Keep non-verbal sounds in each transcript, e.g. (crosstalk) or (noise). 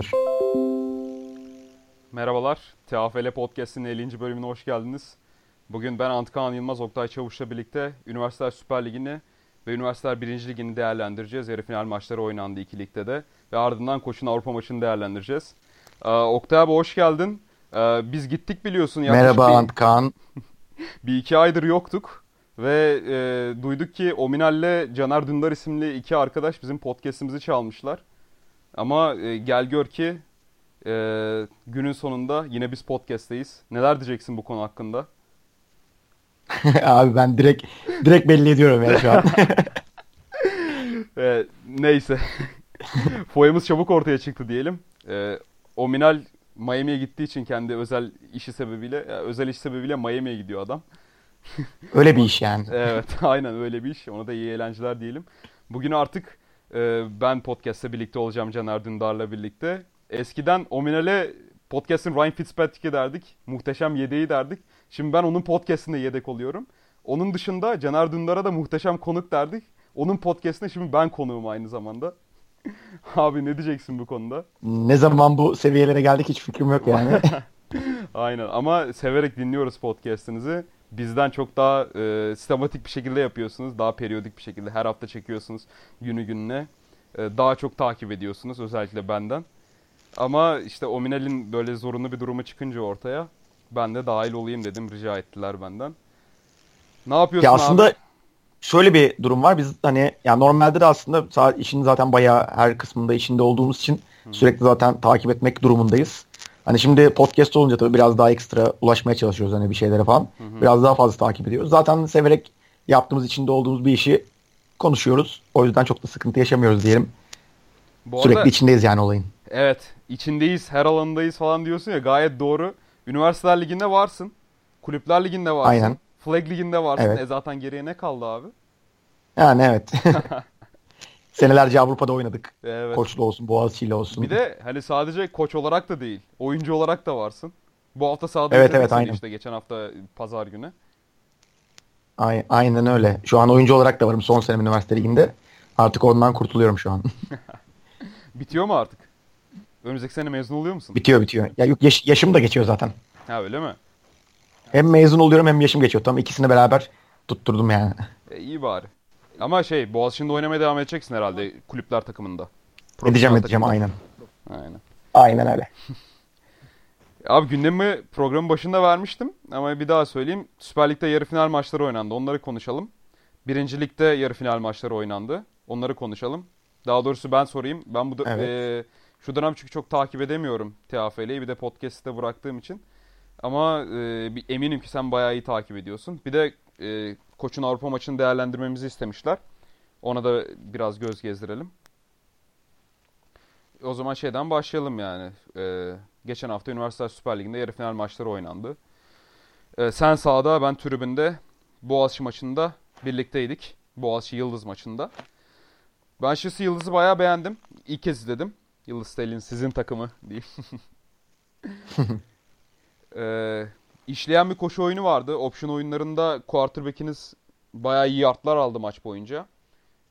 Tamamdır. Merhabalar. TAFL Podcast'in 50. bölümüne hoş geldiniz. Bugün ben Antkan Yılmaz, Oktay Çavuş'la birlikte Üniversiteler Süper Ligi'ni ve Üniversiteler 1. Ligi'ni değerlendireceğiz. Yarı final maçları oynandı iki ligde de. Ve ardından Koç'un Avrupa maçını değerlendireceğiz. Ee, Oktay abi hoş geldin. Ee, biz gittik biliyorsun. Merhaba bir, Antkan. (laughs) bir iki aydır yoktuk. Ve e, duyduk ki Ominal'le Caner Dündar isimli iki arkadaş bizim podcast'imizi çalmışlar. Ama e, gel gör ki e, günün sonunda yine biz podcast'teyiz. Neler diyeceksin bu konu hakkında? (laughs) Abi ben direkt direkt belli ediyorum ya şu an. (laughs) e, neyse. (laughs) Foyamız çabuk ortaya çıktı diyelim. E, Ominal Miami'ye gittiği için kendi özel işi sebebiyle, özel iş sebebiyle Miami'ye gidiyor adam. öyle bir iş yani. evet, aynen öyle bir iş. Ona da iyi eğlenceler diyelim. Bugün artık e, ben podcast'te birlikte olacağım Caner Dündar'la birlikte. Eskiden Ominal'e podcast'ın Ryan Fitzpatrick'i derdik. Muhteşem yedeği derdik. Şimdi ben onun podcast'inde yedek oluyorum. Onun dışında Caner Dündar'a da muhteşem konuk derdik. Onun podcast'ine şimdi ben konuğum aynı zamanda. (laughs) Abi ne diyeceksin bu konuda? Ne zaman bu seviyelere geldik hiç fikrim yok yani. (laughs) Aynen ama severek dinliyoruz podcast'inizi. Bizden çok daha e, sistematik bir şekilde yapıyorsunuz. Daha periyodik bir şekilde her hafta çekiyorsunuz günü gününe. E, daha çok takip ediyorsunuz özellikle benden. Ama işte Ominel'in böyle zorunlu bir durumu çıkınca ortaya ben de dahil olayım dedim. Rica ettiler benden. Ne yapıyorsun ya aslında abi? şöyle bir durum var. Biz hani ya normalde de aslında işin zaten bayağı her kısmında içinde olduğumuz için Hı. sürekli zaten takip etmek durumundayız. Hani şimdi podcast olunca tabii biraz daha ekstra ulaşmaya çalışıyoruz hani bir şeylere falan. Hı hı. Biraz daha fazla takip ediyoruz. Zaten severek yaptığımız içinde olduğumuz bir işi konuşuyoruz. O yüzden çok da sıkıntı yaşamıyoruz diyelim. Bu Sürekli arada, içindeyiz yani olayın. Evet içindeyiz her alandayız falan diyorsun ya gayet doğru. Üniversiteler liginde varsın. Kulüpler liginde varsın. Aynen. Flag liginde varsın. Evet. E zaten geriye ne kaldı abi? Yani evet. (laughs) Senelerce Avrupa'da oynadık. Evet. Koçlu olsun, Boğaziçi'yle olsun. Bir de hani sadece koç olarak da değil. Oyuncu olarak da varsın. Bu hafta sahada evet, evet, aynen. işte geçen hafta pazar günü. Aynen öyle. Şu an oyuncu olarak da varım son senem üniversite liginde. Artık ondan kurtuluyorum şu an. (laughs) Bitiyor mu artık? Önümüzdeki sene mezun oluyor musun? Bitiyor bitiyor. Ya yok yaş, yaşım da geçiyor zaten. Ha öyle mi? Hem mezun oluyorum hem yaşım geçiyor. Tam ikisini beraber tutturdum yani. E, iyi bari. Ama şey Boğaziçi'nde oynamaya devam edeceksin herhalde kulüpler takımında. Edeceğim edeceğim aynen. Aynen. Aynen öyle. (laughs) Abi gündemi programın başında vermiştim ama bir daha söyleyeyim. Süper Lig'de yarı final maçları oynandı. Onları konuşalım. Birinci Lig'de yarı final maçları oynandı. Onları konuşalım. Daha doğrusu ben sorayım. Ben bu da, evet. e, şu dönem çünkü çok takip edemiyorum TFL'yi. Bir de podcast'te bıraktığım için. Ama e, bir, eminim ki sen bayağı iyi takip ediyorsun. Bir de e, Koç'un Avrupa maçını değerlendirmemizi istemişler. Ona da biraz göz gezdirelim. O zaman şeyden başlayalım yani. E, geçen hafta Üniversite Süper Ligi'nde yarı final maçları oynandı. E, sen sahada, ben tribünde Boğaziçi maçında birlikteydik. Boğaziçi Yıldız maçında. Ben şahsı Yıldız'ı bayağı beğendim. İlk kez izledim. Yıldız Stelin sizin takımı diyeyim. (laughs) ee, işleyen bir koşu oyunu vardı. Option oyunlarında quarterback'iniz bayağı iyi yardlar aldı maç boyunca.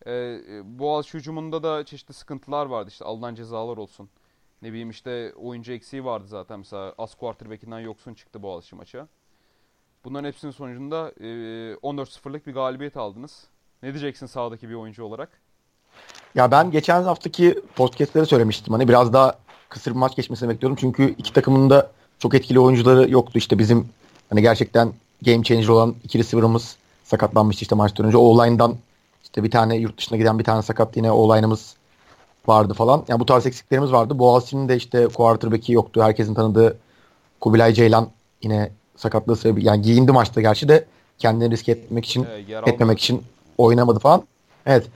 Ee, Boğaziçi hücumunda da çeşitli sıkıntılar vardı. İşte alınan cezalar olsun. Ne bileyim işte oyuncu eksiği vardı zaten. Mesela az quarterback'inden yoksun çıktı Boğaziçi maça. Bunların hepsinin sonucunda e, 14-0'lık bir galibiyet aldınız. Ne diyeceksin sahadaki bir oyuncu olarak? Ya ben geçen haftaki podcast'lere söylemiştim. Hani biraz daha kısır bir maç geçmesini bekliyordum. Çünkü iki takımın da çok etkili oyuncuları yoktu. İşte bizim hani gerçekten game changer olan iki receiver'ımız sakatlanmıştı işte maçtan önce. O-line'dan işte bir tane yurt dışına giden bir tane sakat yine o-line'ımız vardı falan. Yani bu tarz eksiklerimiz vardı. Boğaziçi'nin de işte quarterback'i yoktu. Herkesin tanıdığı Kubilay Ceylan yine sakatlığı sebebi yani giyindi maçta gerçi de kendini riske etmek için evet, etmemek için oynamadı falan. Evet.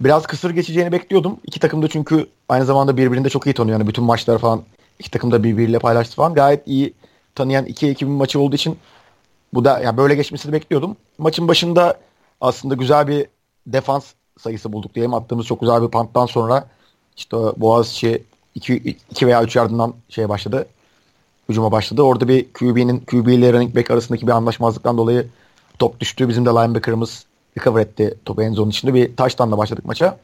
Biraz kısır geçeceğini bekliyordum. İki takım da çünkü aynı zamanda birbirini de çok iyi tanıyor. Yani bütün maçlar falan iki takım da birbiriyle paylaştı falan. Gayet iyi tanıyan iki ekibin maçı olduğu için bu da yani böyle geçmesini bekliyordum. Maçın başında aslında güzel bir defans sayısı bulduk diyelim. Attığımız çok güzel bir panttan sonra işte Boğaziçi 2 veya 3 yardımdan şeye başladı. Hücuma başladı. Orada bir QB'nin QB ile running back arasındaki bir anlaşmazlıktan dolayı top düştü. Bizim de linebacker'ımız recover etti topu en zone içinde. Bir taştan da başladık maça.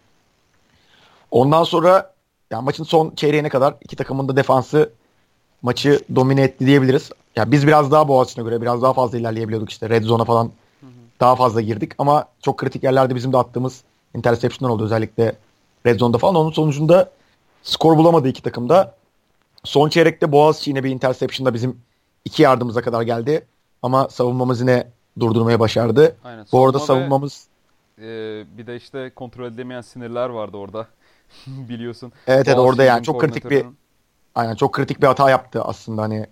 Ondan sonra yani maçın son çeyreğine kadar iki takımın da defansı maçı domine etti diyebiliriz. Yani biz biraz daha Boğaziçi'ne göre biraz daha fazla ilerleyebiliyorduk işte red zone'a falan hı hı. daha fazla girdik ama çok kritik yerlerde bizim de attığımız interception'lar oldu özellikle red zone'da falan. Onun sonucunda skor bulamadı iki takım da. Son çeyrekte Boğaziçi yine bir interception'da bizim iki yardımıza kadar geldi. Ama savunmamız yine durdurmaya başardı. Aynen. Bu arada savunmamız ve, e, bir de işte kontrol edemeyen sinirler vardı orada. (laughs) Biliyorsun. Evet evet orada yani çok kritik bir aynen çok kritik bir hata yaptı aslında hani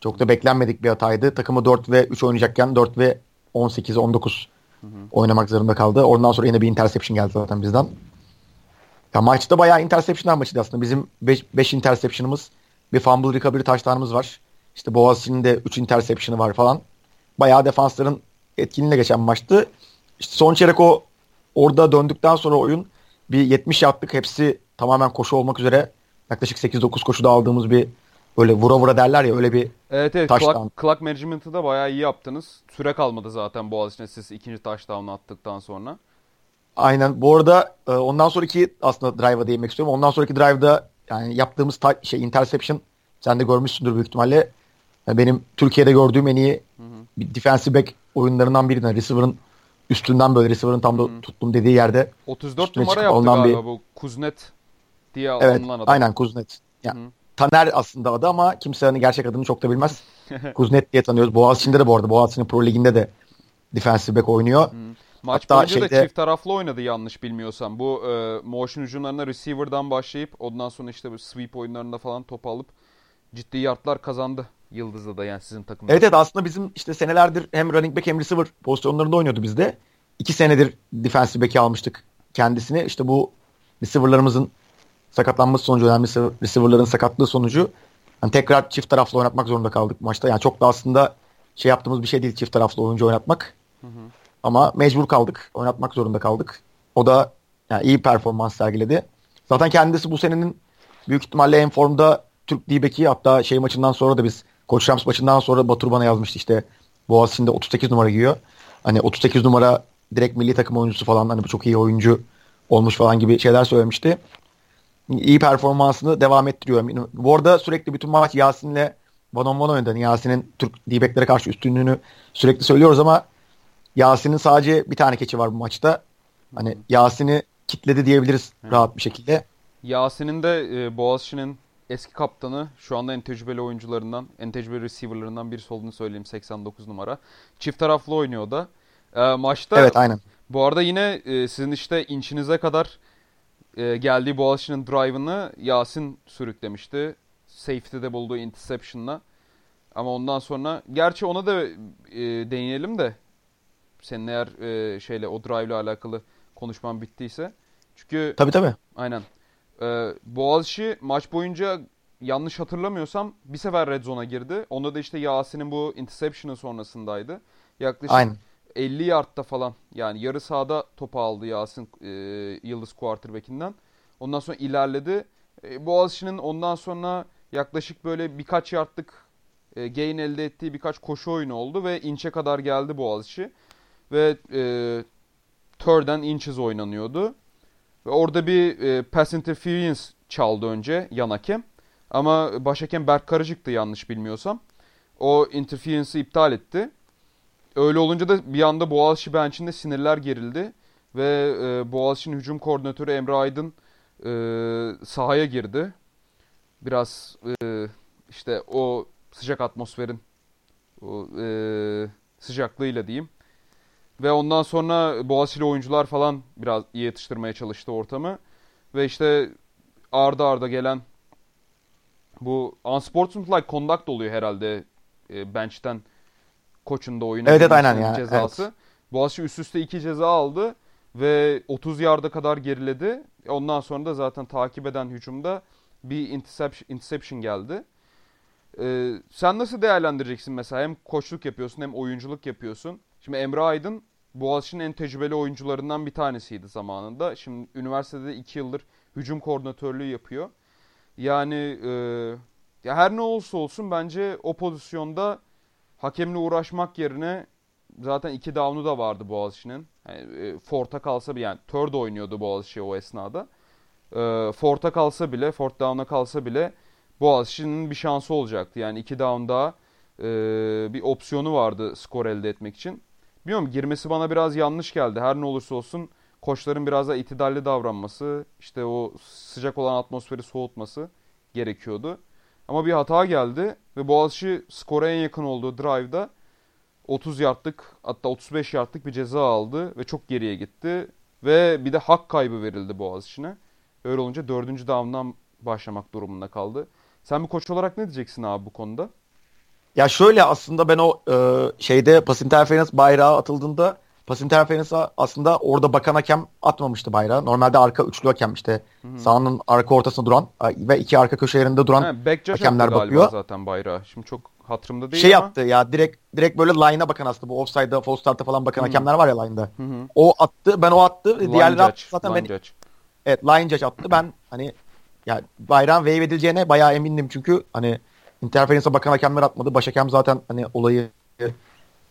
çok da beklenmedik bir hataydı. Takımı 4 ve 3 oynayacakken 4 ve 18 19 hı hı. oynamak zorunda kaldı. Ondan sonra yine bir interception geldi zaten bizden. Ya maçta bayağı interceptionlar maçıydı aslında. Bizim 5 interception'ımız bir fumble recovery taşlarımız var. İşte Boğaziçi'nin de 3 interception'ı var falan. Bayağı defansların etkinliğine geçen maçtı. İşte son çeyrek o orada döndükten sonra oyun bir 70 yaptık. Hepsi tamamen koşu olmak üzere yaklaşık 8-9 koşuda aldığımız bir böyle vura vura derler ya öyle bir Evet evet clock, clock management'ı da bayağı iyi yaptınız. Süre kalmadı zaten Boğaziçi'ne siz ikinci touchdown'ı attıktan sonra. Aynen. Bu arada e, ondan sonraki aslında drive'a değinmek istiyorum. Ondan sonraki drive'da yani yaptığımız ta- şey interception sen de görmüşsündür büyük ihtimalle. Yani benim Türkiye'de gördüğüm en iyi hı hı. bir defensive back oyunlarından birinden. Receiver'ın üstünden böyle receiver'ın tam da tuttum dediği yerde 34 numara yaptı galiba bir... bu Kuznet diye evet, adam. Aynen Kuznet. Yani hı. Taner aslında adı ama kimse hani gerçek adını çok da bilmez. (laughs) Kuznet diye tanıyoruz. Boğaziçi'nde de bu arada Boğaziçi'nin Pro Ligi'nde de defensive back oynuyor. Hı. Maç Hatta boyunca şeyde... da çift taraflı oynadı yanlış bilmiyorsam. Bu e, motion hücumlarına receiver'dan başlayıp ondan sonra işte bu sweep oyunlarında falan top alıp ciddi yardlar kazandı. Yıldız'da da yani sizin takımda. Evet evet aslında bizim işte senelerdir hem running back hem receiver pozisyonlarında oynuyordu bizde. İki senedir defensive back'i almıştık kendisini. İşte bu receiver'larımızın sakatlanması sonucu önemli receiver'ların sakatlığı sonucu yani tekrar çift taraflı oynatmak zorunda kaldık maçta. Yani çok da aslında şey yaptığımız bir şey değil çift taraflı oyuncu oynatmak. Hı hı. Ama mecbur kaldık. Oynatmak zorunda kaldık. O da yani iyi performans sergiledi. Zaten kendisi bu senenin büyük ihtimalle en formda Türk D-Back'i hatta şey maçından sonra da biz Koç Rams maçından sonra Batur bana yazmıştı işte Boğaziçi'nde 38 numara giyiyor. Hani 38 numara direkt milli takım oyuncusu falan hani bu çok iyi oyuncu olmuş falan gibi şeyler söylemişti. İyi performansını devam ettiriyor. Bu arada sürekli bütün maç Yasin'le one on one oynadı. Yasin'in Türk D-Back'lere karşı üstünlüğünü sürekli söylüyoruz ama Yasin'in sadece bir tane keçi var bu maçta. Hani Yasin'i kitledi diyebiliriz rahat bir şekilde. Yasin'in de e, Boğaziçi'nin eski kaptanı şu anda en tecrübeli oyuncularından, en tecrübeli receiver'larından birisi olduğunu söyleyeyim 89 numara. Çift taraflı oynuyor da. E, maçta Evet aynen. Bu arada yine e, sizin işte inçinize kadar e, geldiği Boğaziçi'nin drive'ını Yasin sürüklemişti. Safety'de bulduğu interception'la. Ama ondan sonra gerçi ona da e, değinelim de senin eğer e, şeyle o drive ile alakalı konuşman bittiyse. Çünkü Tabii tabii. Aynen. Ee, Boğaziçi maç boyunca yanlış hatırlamıyorsam bir sefer red zone'a girdi. Onda da işte Yasin'in bu interception'ı sonrasındaydı. Yaklaşık Aynen. 50 yardta falan yani yarı sahada topu aldı Yasin e, Yıldız quarterback'inden. Ondan sonra ilerledi. E, Boğaziçi'nin ondan sonra yaklaşık böyle birkaç yardlık e, gain elde ettiği birkaç koşu oyunu oldu ve inçe kadar geldi Boğaziçi. Ve e, third and inches oynanıyordu. Ve orada bir e, pass interference çaldı önce yan hakem. Ama baş hakem Berk Karacık'tı yanlış bilmiyorsam. O interference'ı iptal etti. Öyle olunca da bir anda Boğaziçi bench'inde sinirler gerildi. Ve e, Boğaziçi'nin hücum koordinatörü Emre Aydın e, sahaya girdi. Biraz e, işte o sıcak atmosferin o, e, sıcaklığıyla diyeyim ve ondan sonra Boğaziçi'li oyuncular falan biraz iyi yatıştırmaya çalıştı ortamı. Ve işte arda arda gelen bu unsportsmanlike conduct oluyor herhalde e, bench'ten koçun da oyuna evet, evet, aynen ya. cezası. Evet. Boğaziçi üst üste iki ceza aldı ve 30 yarda kadar geriledi. Ondan sonra da zaten takip eden hücumda bir interception, interception geldi. Ee, sen nasıl değerlendireceksin mesela? Hem koçluk yapıyorsun hem oyunculuk yapıyorsun. Şimdi Emre Aydın Boğaziçi'nin en tecrübeli oyuncularından bir tanesiydi zamanında. Şimdi üniversitede 2 yıldır hücum koordinatörlüğü yapıyor. Yani e, ya her ne olursa olsun bence o pozisyonda hakemle uğraşmak yerine zaten iki down'u da vardı Boğaziçi'nin. Yani, e, Fort'a kalsa yani third oynuyordu Boğaziçi o esnada. e, Fort'a kalsa bile, Fort down'a kalsa bile Boğaziçi'nin bir şansı olacaktı. Yani iki down daha e, bir opsiyonu vardı skor elde etmek için. Bilmiyorum girmesi bana biraz yanlış geldi. Her ne olursa olsun koçların biraz da itidalli davranması, işte o sıcak olan atmosferi soğutması gerekiyordu. Ama bir hata geldi ve Boğaziçi skora en yakın olduğu drive'da 30 yardlık hatta 35 yardlık bir ceza aldı ve çok geriye gitti. Ve bir de hak kaybı verildi Boğaziçi'ne. Öyle olunca dördüncü down'dan başlamak durumunda kaldı. Sen bir koç olarak ne diyeceksin abi bu konuda? Ya şöyle aslında ben o e, şeyde pas interference bayrağı atıldığında pas interference aslında orada bakan hakem atmamıştı bayrağı. Normalde arka üçlü hakem işte Hı-hı. sahanın arka ortasında duran ve iki arka köşelerinde duran He, hakemler bakıyor. zaten bayrağı. Şimdi çok hatırımda değil şey ama. yaptı ya direkt direkt böyle line'a bakan aslında bu offside'a false start'a falan bakan Hı-hı. hakemler var ya line'da. Hı-hı. O attı ben o attı. Line Diğerleri attı zaten line ben. Judge. Evet line judge attı. Ben hani ya bayrağın wave edileceğine bayağı emindim çünkü hani interference'a bakan hakemler atmadı. Baş hakem zaten hani olayı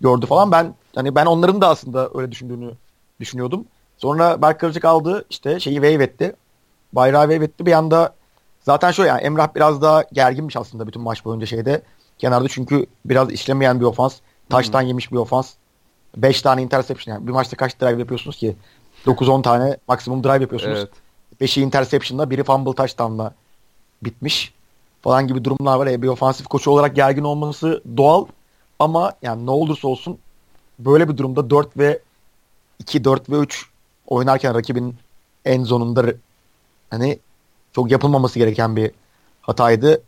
gördü falan. Ben hani ben onların da aslında öyle düşündüğünü düşünüyordum. Sonra Berk Kırcık aldı işte şeyi wave etti. Bayrağı wave etti. Bir anda zaten şöyle yani Emrah biraz daha gerginmiş aslında bütün maç boyunca şeyde. Kenarda çünkü biraz işlemeyen bir ofans. Taştan yemiş bir ofans. 5 tane interception yani bir maçta kaç drive yapıyorsunuz ki? 9-10 tane maksimum drive yapıyorsunuz. Evet. 5'i interception'la biri fumble touchdown'la bitmiş falan gibi durumlar var. E, bir ofansif koçu olarak gergin olması doğal ama yani ne olursa olsun böyle bir durumda 4 ve 2, 4 ve 3 oynarken rakibin en zonunda hani çok yapılmaması gereken bir hataydı.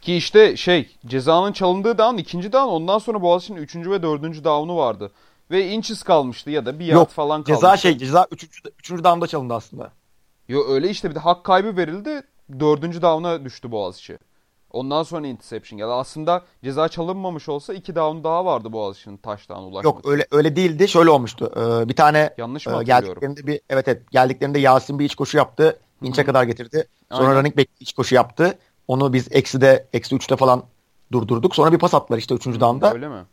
Ki işte şey cezanın çalındığı down ikinci down ondan sonra Boğaziçi'nin üçüncü ve dördüncü down'u vardı. Ve inches kalmıştı ya da bir yard Yok, falan kalmıştı. Ceza şey ceza üçüncü, üçüncü down'da çalındı aslında. Yo öyle işte bir de hak kaybı verildi. Dördüncü down'a düştü Boğaziçi. Ondan sonra interception geldi. Aslında ceza çalınmamış olsa iki down daha vardı Boğaziçi'nin taştan ulaşmak Yok öyle öyle değildi. Şöyle olmuştu. Ee, bir tane Yanlış mı e, geldiklerinde bir evet evet geldiklerinde Yasin bir iç koşu yaptı. İnçe kadar getirdi. Sonra Aynen. running back iç koşu yaptı. Onu biz eksi de eksi üçte falan durdurduk. Sonra bir pas attılar işte üçüncü down'da. Öyle mi?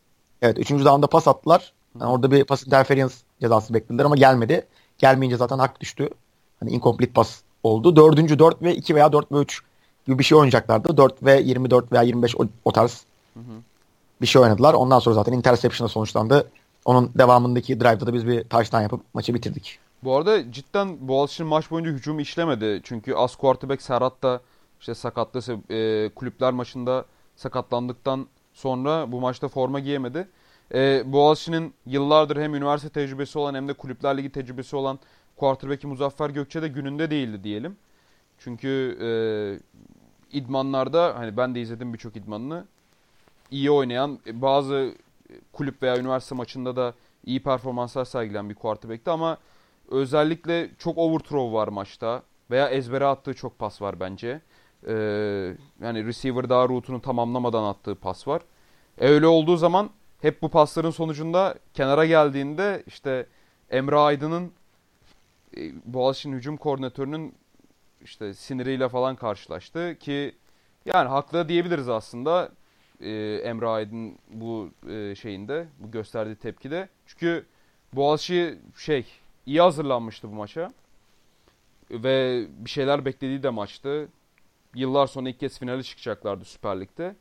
Evet üçüncü down'da pas attılar. Yani orada bir pas interference cezası beklediler ama gelmedi. Gelmeyince zaten hak düştü. Hani incomplete pas oldu. Dördüncü dört ve iki veya dört ve üç gibi bir şey oynayacaklardı. 4 ve 24 veya 25 o, o tarz hı hı. bir şey oynadılar. Ondan sonra zaten interception'a sonuçlandı. Onun devamındaki drive'da da biz bir touchdown yapıp maçı bitirdik. Bu arada cidden Boğaziçi'nin maç boyunca hücum işlemedi. Çünkü as quarterback Serhat da işte sakatlı e, kulüpler maçında sakatlandıktan sonra bu maçta forma giyemedi. E, Boğaziçi'nin yıllardır hem üniversite tecrübesi olan hem de kulüpler ligi tecrübesi olan quarterback'i Muzaffer Gökçe de gününde değildi diyelim. Çünkü e, idmanlarda hani ben de izledim birçok idmanını iyi oynayan bazı kulüp veya üniversite maçında da iyi performanslar sergilen bir quarterback'ti ama özellikle çok overthrow var maçta veya ezbere attığı çok pas var bence. Ee, yani receiver daha routunu tamamlamadan attığı pas var. E öyle olduğu zaman hep bu pasların sonucunda kenara geldiğinde işte Emre Aydın'ın e, Boğaziçi'nin hücum koordinatörünün işte siniriyle falan karşılaştı ki yani haklı diyebiliriz aslında e, Emre Aydın bu e, şeyinde bu gösterdiği tepkide. Çünkü Boğaziçi şey iyi hazırlanmıştı bu maça ve bir şeyler beklediği de maçtı. Yıllar sonra ilk kez finale çıkacaklardı Süper Lig'de.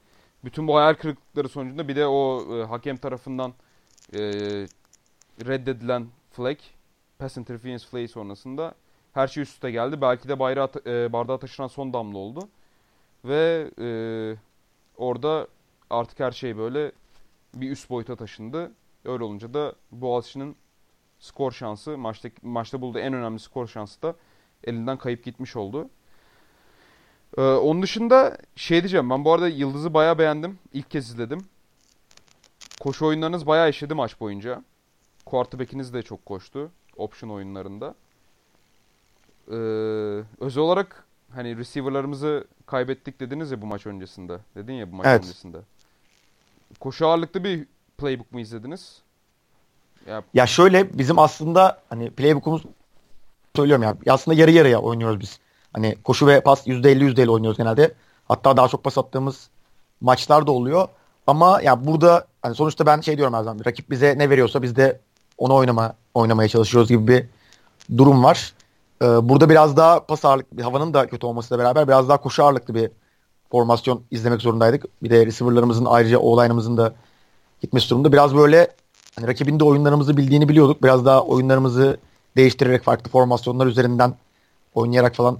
Bütün bu hayal kırıklıkları sonucunda bir de o e, hakem tarafından e, reddedilen flag, pass interference flag sonrasında her şey üst üste geldi. Belki de bayrağı e, bardağa taşıran son damla oldu. Ve e, orada artık her şey böyle bir üst boyuta taşındı. Öyle olunca da Boğaziçi'nin skor şansı, maçta, maçta bulduğu en önemli skor şansı da elinden kayıp gitmiş oldu. Ee, onun dışında şey diyeceğim ben bu arada Yıldız'ı bayağı beğendim. İlk kez izledim. Koşu oyunlarınız bayağı işledi maç boyunca. Quarterback'iniz de çok koştu. Option oyunlarında. Ee, özel olarak hani receiver'larımızı kaybettik dediniz ya bu maç öncesinde. Dedin ya bu maç evet. öncesinde. Koşu ağırlıklı bir playbook mu izlediniz? Ya, ya şöyle bizim aslında hani playbook'umuz söylüyorum ya aslında yarı yarıya oynuyoruz biz. Hani koşu ve pas %50 %50 oynuyoruz genelde. Hatta daha çok pas attığımız maçlar da oluyor. Ama ya burada hani sonuçta ben şey diyorum her zaman rakip bize ne veriyorsa biz de onu oynama oynamaya çalışıyoruz gibi bir durum var. Ee, burada biraz daha pas ağırlıklı, havanın da kötü olmasıyla beraber biraz daha koşu ağırlıklı bir formasyon izlemek zorundaydık. Bir de receiver'larımızın ayrıca o line'ımızın da gitmesi durumunda biraz böyle hani rakibin de oyunlarımızı bildiğini biliyorduk. Biraz daha oyunlarımızı değiştirerek farklı formasyonlar üzerinden oynayarak falan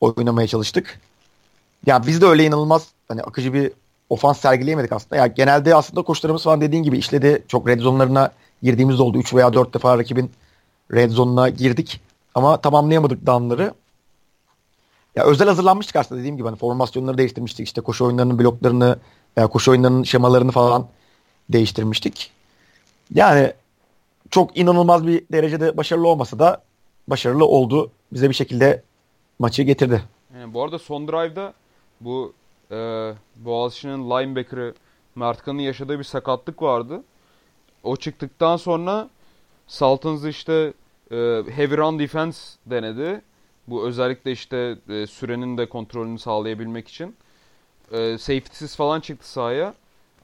oynamaya çalıştık. Yani biz de öyle inanılmaz hani akıcı bir ofans sergileyemedik aslında. Yani genelde aslında koşularımız falan dediğin gibi işledi. Çok red zone'larına girdiğimiz oldu. 3 veya 4 defa rakibin red zone'una girdik. Ama tamamlayamadık down'ları. Ya özel hazırlanmıştık aslında dediğim gibi hani formasyonları değiştirmiştik. İşte koşu oyunlarının bloklarını veya koşu oyunlarının şemalarını falan değiştirmiştik. Yani çok inanılmaz bir derecede başarılı olmasa da başarılı oldu. Bize bir şekilde maçı getirdi. Yani bu arada son drive'da bu e, Boğaziçi'nin linebacker'ı Mertkan'ın yaşadığı bir sakatlık vardı. O çıktıktan sonra Sultans işte e, heavy run defense denedi. Bu özellikle işte e, sürenin de kontrolünü sağlayabilmek için. E, safety'siz falan çıktı sahaya.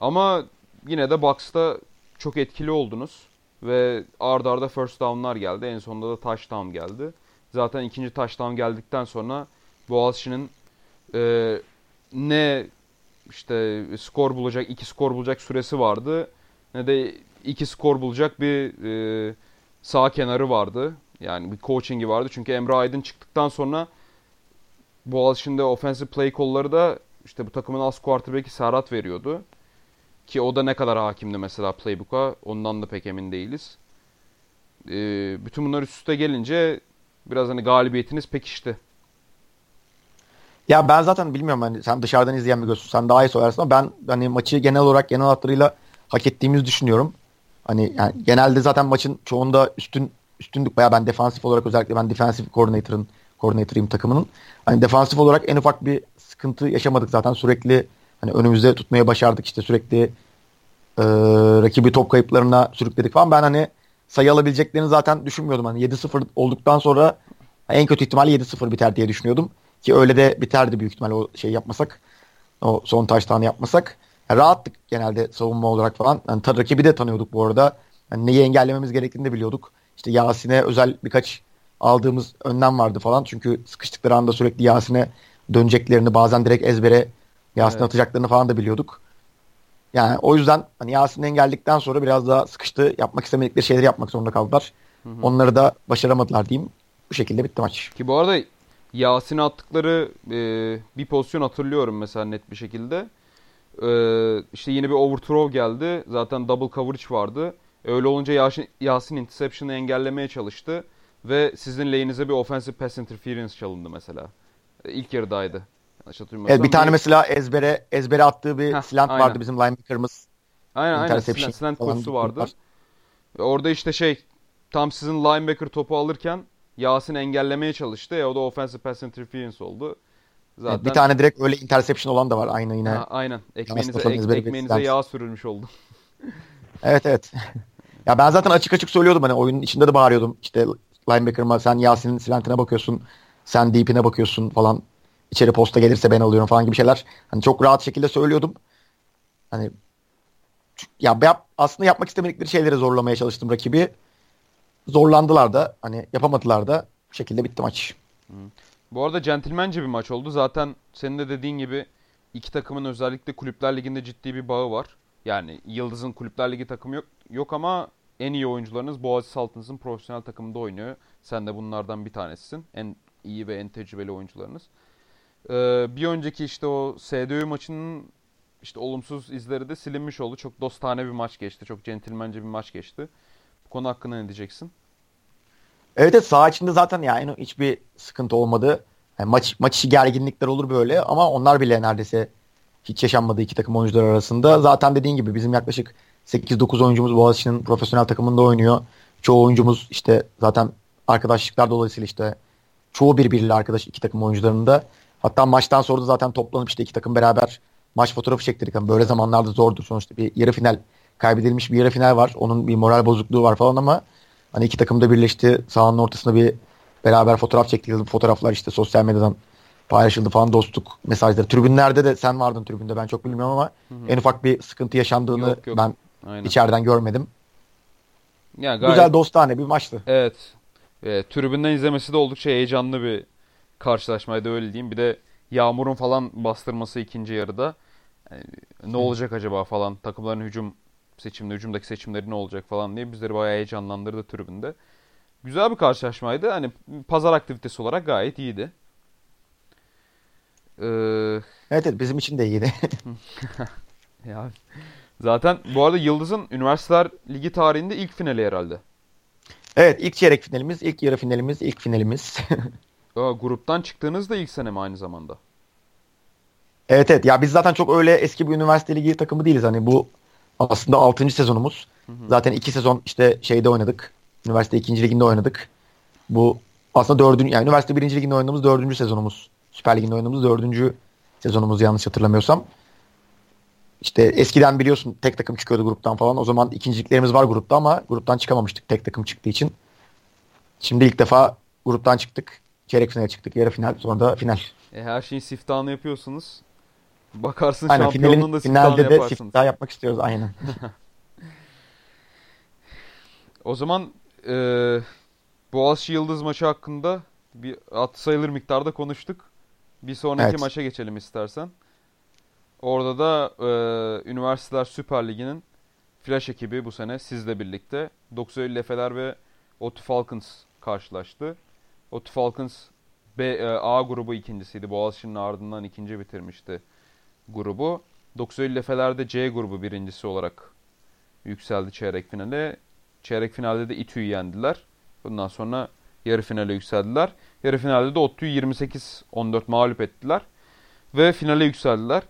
Ama yine de box'ta çok etkili oldunuz. Ve ard arda first down'lar geldi. En sonunda da touchdown geldi. Zaten ikinci touchdown geldikten sonra Boğaziçi'nin e, ne işte skor bulacak, iki skor bulacak süresi vardı. Ne de iki skor bulacak bir e, sağ kenarı vardı. Yani bir coaching'i vardı. Çünkü Emre Aydın çıktıktan sonra Boğaziçi'nde offensive play kolları da işte bu takımın az quarterback'i Serhat veriyordu. Ki o da ne kadar hakimdi mesela playbook'a ondan da pek emin değiliz. Ee, bütün bunlar üst üste gelince biraz hani galibiyetiniz pekişti. Ya ben zaten bilmiyorum hani sen dışarıdan izleyen bir gözsün. Sen daha iyi söylersin ama ben hani maçı genel olarak genel hatlarıyla hak ettiğimizi düşünüyorum. Hani yani genelde zaten maçın çoğunda üstün üstünlük bayağı ben defansif olarak özellikle ben defensive coordinator'ın coordinator'ıyım takımının. Hani defansif olarak en ufak bir sıkıntı yaşamadık zaten sürekli hani önümüzde tutmaya başardık işte sürekli e, rakibi top kayıplarına sürükledik falan. Ben hani sayı alabileceklerini zaten düşünmüyordum. Hani 7-0 olduktan sonra en kötü ihtimalle 7-0 biter diye düşünüyordum. Ki öyle de biterdi büyük ihtimalle o şey yapmasak. O son taştanı yapmasak. Yani rahattık genelde savunma olarak falan. Yani ta, rakibi de tanıyorduk bu arada. Yani neyi engellememiz gerektiğini de biliyorduk. İşte Yasin'e özel birkaç aldığımız önlem vardı falan. Çünkü sıkıştıkları anda sürekli Yasin'e döneceklerini bazen direkt ezbere Yasin'e evet. atacaklarını falan da biliyorduk. Yani o yüzden hani Yasin'i engelledikten sonra biraz daha sıkıştı. Yapmak istemedikleri şeyleri yapmak zorunda kaldılar. Hı hı. Onları da başaramadılar diyeyim. Bu şekilde bitti maç. Ki bu arada Yasin'e attıkları e, bir pozisyon hatırlıyorum mesela net bir şekilde. E, işte yine bir overthrow geldi. Zaten double coverage vardı. Öyle olunca Yasin, Yasin interception'ı engellemeye çalıştı. Ve sizin lane'inize bir offensive pass interference çalındı mesela. E, ilk yarıdaydı. Evet, bir tane mesela ezbere ezbere attığı bir Heh, slant aynen. vardı bizim linebacker'ımız. Aynen aynen slant, slant kursu vardı. Var. Orada işte şey tam sizin linebacker topu alırken Yasin engellemeye çalıştı. Ya o da offensive pass interference oldu. Zaten... Evet, bir tane direkt öyle interception olan da var aynı yine. Ha, aynen. Ekmeğinize, ek, ekmeğinize yağ sürülmüş oldu. (laughs) evet evet. (laughs) ya ben zaten açık açık söylüyordum hani oyunun içinde de bağırıyordum. İşte linebacker'ıma sen Yasin'in silentine bakıyorsun. Sen deep'ine bakıyorsun falan. İçeri posta gelirse ben alıyorum falan gibi şeyler. Hani çok rahat şekilde söylüyordum. Hani ya yap, aslında yapmak istemedikleri şeyleri zorlamaya çalıştım rakibi zorlandılar da hani yapamadılar da bu şekilde bitti maç. Bu arada centilmence bir maç oldu. Zaten senin de dediğin gibi iki takımın özellikle Kulüpler Ligi'nde ciddi bir bağı var. Yani Yıldız'ın Kulüpler Ligi takımı yok, yok ama en iyi oyuncularınız Boğaziçi Saltınız'ın profesyonel takımında oynuyor. Sen de bunlardan bir tanesisin. En iyi ve en tecrübeli oyuncularınız. Ee, bir önceki işte o SDÖ maçının işte olumsuz izleri de silinmiş oldu. Çok dostane bir maç geçti. Çok centilmence bir maç geçti konu hakkında ne diyeceksin? Evet, evet saha içinde zaten yani hiçbir sıkıntı olmadı. Yani maç maç içi gerginlikler olur böyle ama onlar bile neredeyse hiç yaşanmadı iki takım oyuncular arasında. Zaten dediğin gibi bizim yaklaşık 8-9 oyuncumuz Boğaziçi'nin profesyonel takımında oynuyor. Çoğu oyuncumuz işte zaten arkadaşlıklar dolayısıyla işte çoğu birbiriyle arkadaş iki takım oyuncularında. Hatta maçtan sonra da zaten toplanıp işte iki takım beraber maç fotoğrafı çektirdik. Yani böyle zamanlarda zordur sonuçta bir yarı final kaybedilmiş bir yarı final var. Onun bir moral bozukluğu var falan ama hani iki takım da birleşti. Sahanın ortasında bir beraber fotoğraf çektik. Fotoğraflar işte sosyal medyadan paylaşıldı falan dostluk mesajları. Tribünlerde de sen vardın tribünde ben çok bilmiyorum ama hı hı. en ufak bir sıkıntı yaşandığını yok, yok. ben Aynen. içeriden görmedim. Ya gayet... Güzel dostane bir maçtı. Evet. E, tribünden izlemesi de oldukça heyecanlı bir karşılaşmaydı öyle diyeyim. Bir de yağmurun falan bastırması ikinci yarıda. Yani ne olacak acaba falan takımların hücum seçimde, hücumdaki seçimleri ne olacak falan diye bizleri bayağı heyecanlandırdı tribünde. Güzel bir karşılaşmaydı. Hani pazar aktivitesi olarak gayet iyiydi. Ee... Evet, evet bizim için de iyiydi. (laughs) ya zaten bu arada Yıldız'ın Üniversiteler Ligi tarihinde ilk finali herhalde. Evet ilk çeyrek finalimiz, ilk yarı finalimiz, ilk finalimiz. (laughs) Aa, gruptan çıktığınız da ilk sene mi aynı zamanda? Evet evet ya biz zaten çok öyle eski bir üniversite ligi takımı değiliz. Hani bu aslında 6. sezonumuz. Hı hı. Zaten 2 sezon işte şeyde oynadık. Üniversite 2. liginde oynadık. Bu aslında 4. yani üniversite 1. liginde oynadığımız 4. sezonumuz. Süper Lig'inde oynadığımız 4. sezonumuz yanlış hatırlamıyorsam. İşte eskiden biliyorsun tek takım çıkıyordu gruptan falan. O zaman ikinciliklerimiz var grupta ama gruptan çıkamamıştık tek takım çıktığı için. Şimdi ilk defa gruptan çıktık. Çeyrek finale çıktık. Yarı final sonra da final. E, her şeyin siftahını yapıyorsunuz. Bakarsın aynen, şampiyonluğun da finalde de siftah yapmak istiyoruz aynen. (laughs) o zaman e, Boğaziçi Yıldız maçı hakkında bir at sayılır miktarda konuştuk. Bir sonraki evet. maça geçelim istersen. Orada da e, Üniversiteler Süper Ligi'nin Flash ekibi bu sene sizle birlikte 9 Eylül Efeler ve OTU Falcons karşılaştı. OTU Falcons B, e, A grubu ikincisiydi. Boğaziçi'nin ardından ikinci bitirmişti grubu. 9 Eylül Efeler de C grubu birincisi olarak yükseldi çeyrek finale. Çeyrek finalde de İTÜ'yü yendiler. Bundan sonra yarı finale yükseldiler. Yarı finalde de ODTÜ'yü 28-14 mağlup ettiler. Ve finale yükseldiler.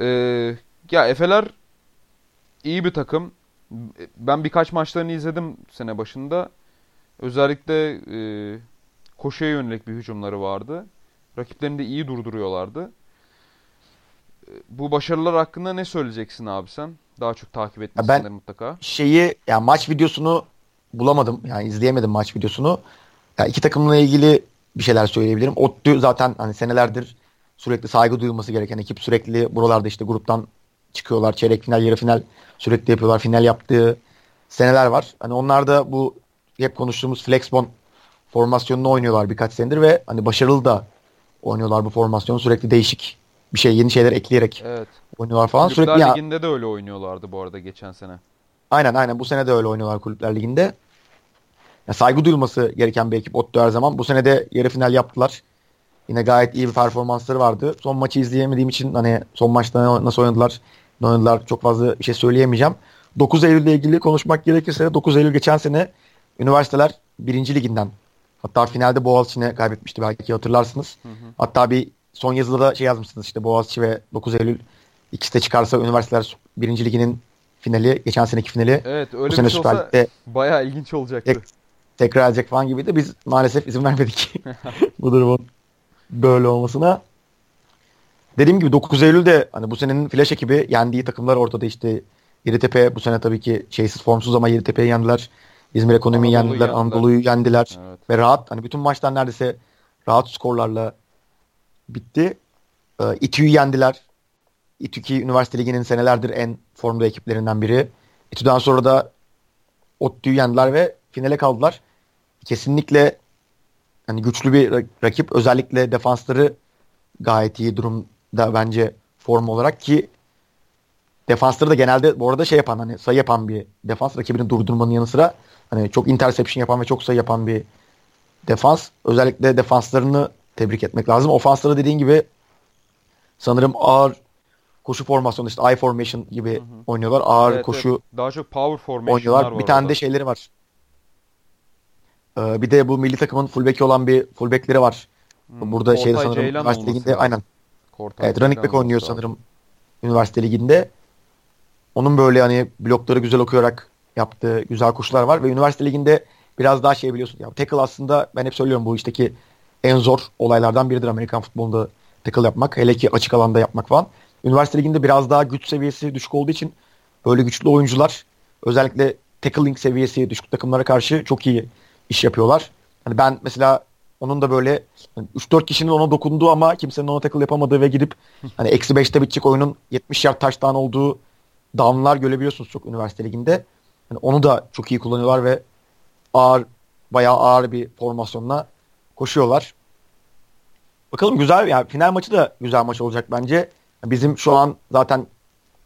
Ee, ya Efeler iyi bir takım. Ben birkaç maçlarını izledim sene başında. Özellikle e, koşuya yönelik bir hücumları vardı. Rakiplerini de iyi durduruyorlardı. Bu başarılar hakkında ne söyleyeceksin abi sen? Daha çok takip etmişsindir ben mutlaka. Şeyi yani maç videosunu bulamadım. Yani izleyemedim maç videosunu. Yani iki takımla ilgili bir şeyler söyleyebilirim. ODTÜ zaten hani senelerdir sürekli saygı duyulması gereken ekip. Sürekli buralarda işte gruptan çıkıyorlar. Çeyrek final, yarı final sürekli yapıyorlar. Final yaptığı seneler var. Hani onlar da bu hep konuştuğumuz Flexbone formasyonunu oynuyorlar birkaç senedir ve hani başarılı da oynuyorlar bu formasyonu. Sürekli değişik bir şey, yeni şeyler ekleyerek evet. oynuyorlar falan. Kulüpler sürekli Ligi'nde ya... de öyle oynuyorlardı bu arada geçen sene. Aynen aynen bu sene de öyle oynuyorlar Kulüpler Ligi'nde. Ya saygı duyulması gereken bir ekip ODTÜ her zaman. Bu sene de yarı final yaptılar. Yine gayet iyi bir performansları vardı. Son maçı izleyemediğim için hani son maçta nasıl oynadılar, ne oynadılar çok fazla bir şey söyleyemeyeceğim. 9 Eylül ile ilgili konuşmak gerekirse 9 Eylül geçen sene üniversiteler 1. liginden hatta finalde Boğaziçi'ne kaybetmişti belki hatırlarsınız. Hı hı. Hatta bir son yazıda da şey yazmışsınız işte Boğaziçi ve 9 Eylül ikisi de çıkarsa üniversiteler 1. liginin finali, geçen seneki finali. Evet öyle bu sene bir şey olsa Lig'de bayağı ilginç olacaktı. Tek, tekrar edecek falan gibi de biz maalesef izin vermedik (laughs) bu durumun böyle olmasına. Dediğim gibi 9 Eylül'de hani bu senenin flash ekibi yendiği takımlar ortada işte Yeditepe bu sene tabii ki şeysiz formsuz ama Yeditepe'yi yendiler. İzmir Ekonomi'yi Anadolu yendiler, Anadolu'yu yendiler evet. ve rahat hani bütün maçlar neredeyse rahat skorlarla bitti. Ee, İTÜ'yü yendiler. İTÜ ki üniversite liginin senelerdir en formda ekiplerinden biri. İTÜ'den sonra da ODTÜ'yü yendiler ve finale kaldılar. Kesinlikle hani güçlü bir rakip. Özellikle defansları gayet iyi durumda bence form olarak ki defansları da genelde bu arada şey yapan hani sayı yapan bir defans rakibini durdurmanın yanı sıra hani çok interception yapan ve çok sayı yapan bir defans. Özellikle defanslarını tebrik etmek lazım. Ofansları dediğin gibi sanırım ağır koşu formasyonu işte I formation gibi hı hı. oynuyorlar. Ağır evet, koşu evet. daha çok power formation oynuyorlar. Bir tane orada. de şeyleri var. Ee, bir de bu milli takımın fullback'i olan bir fullback'leri var. Hmm, Burada şey sanırım üniversite liginde aynen. Kortay evet running back oynuyor sanırım üniversite liginde. Onun böyle hani blokları güzel okuyarak yaptığı güzel koşular var ve üniversite liginde biraz daha şey biliyorsun. Ya tackle aslında ben hep söylüyorum bu işteki en zor olaylardan biridir Amerikan futbolunda tackle yapmak. Hele ki açık alanda yapmak falan. Üniversite liginde biraz daha güç seviyesi düşük olduğu için böyle güçlü oyuncular özellikle tackling seviyesi düşük takımlara karşı çok iyi iş yapıyorlar. Hani ben mesela onun da böyle hani 3-4 kişinin ona dokunduğu ama kimsenin ona tackle yapamadığı ve gidip hani eksi 5'te bitecek oyunun 70 yard taştan olduğu downlar görebiliyorsunuz çok üniversite liginde. Yani onu da çok iyi kullanıyorlar ve ağır bayağı ağır bir formasyonla koşuyorlar. Bakalım güzel yani final maçı da güzel maç olacak bence. Bizim şu an zaten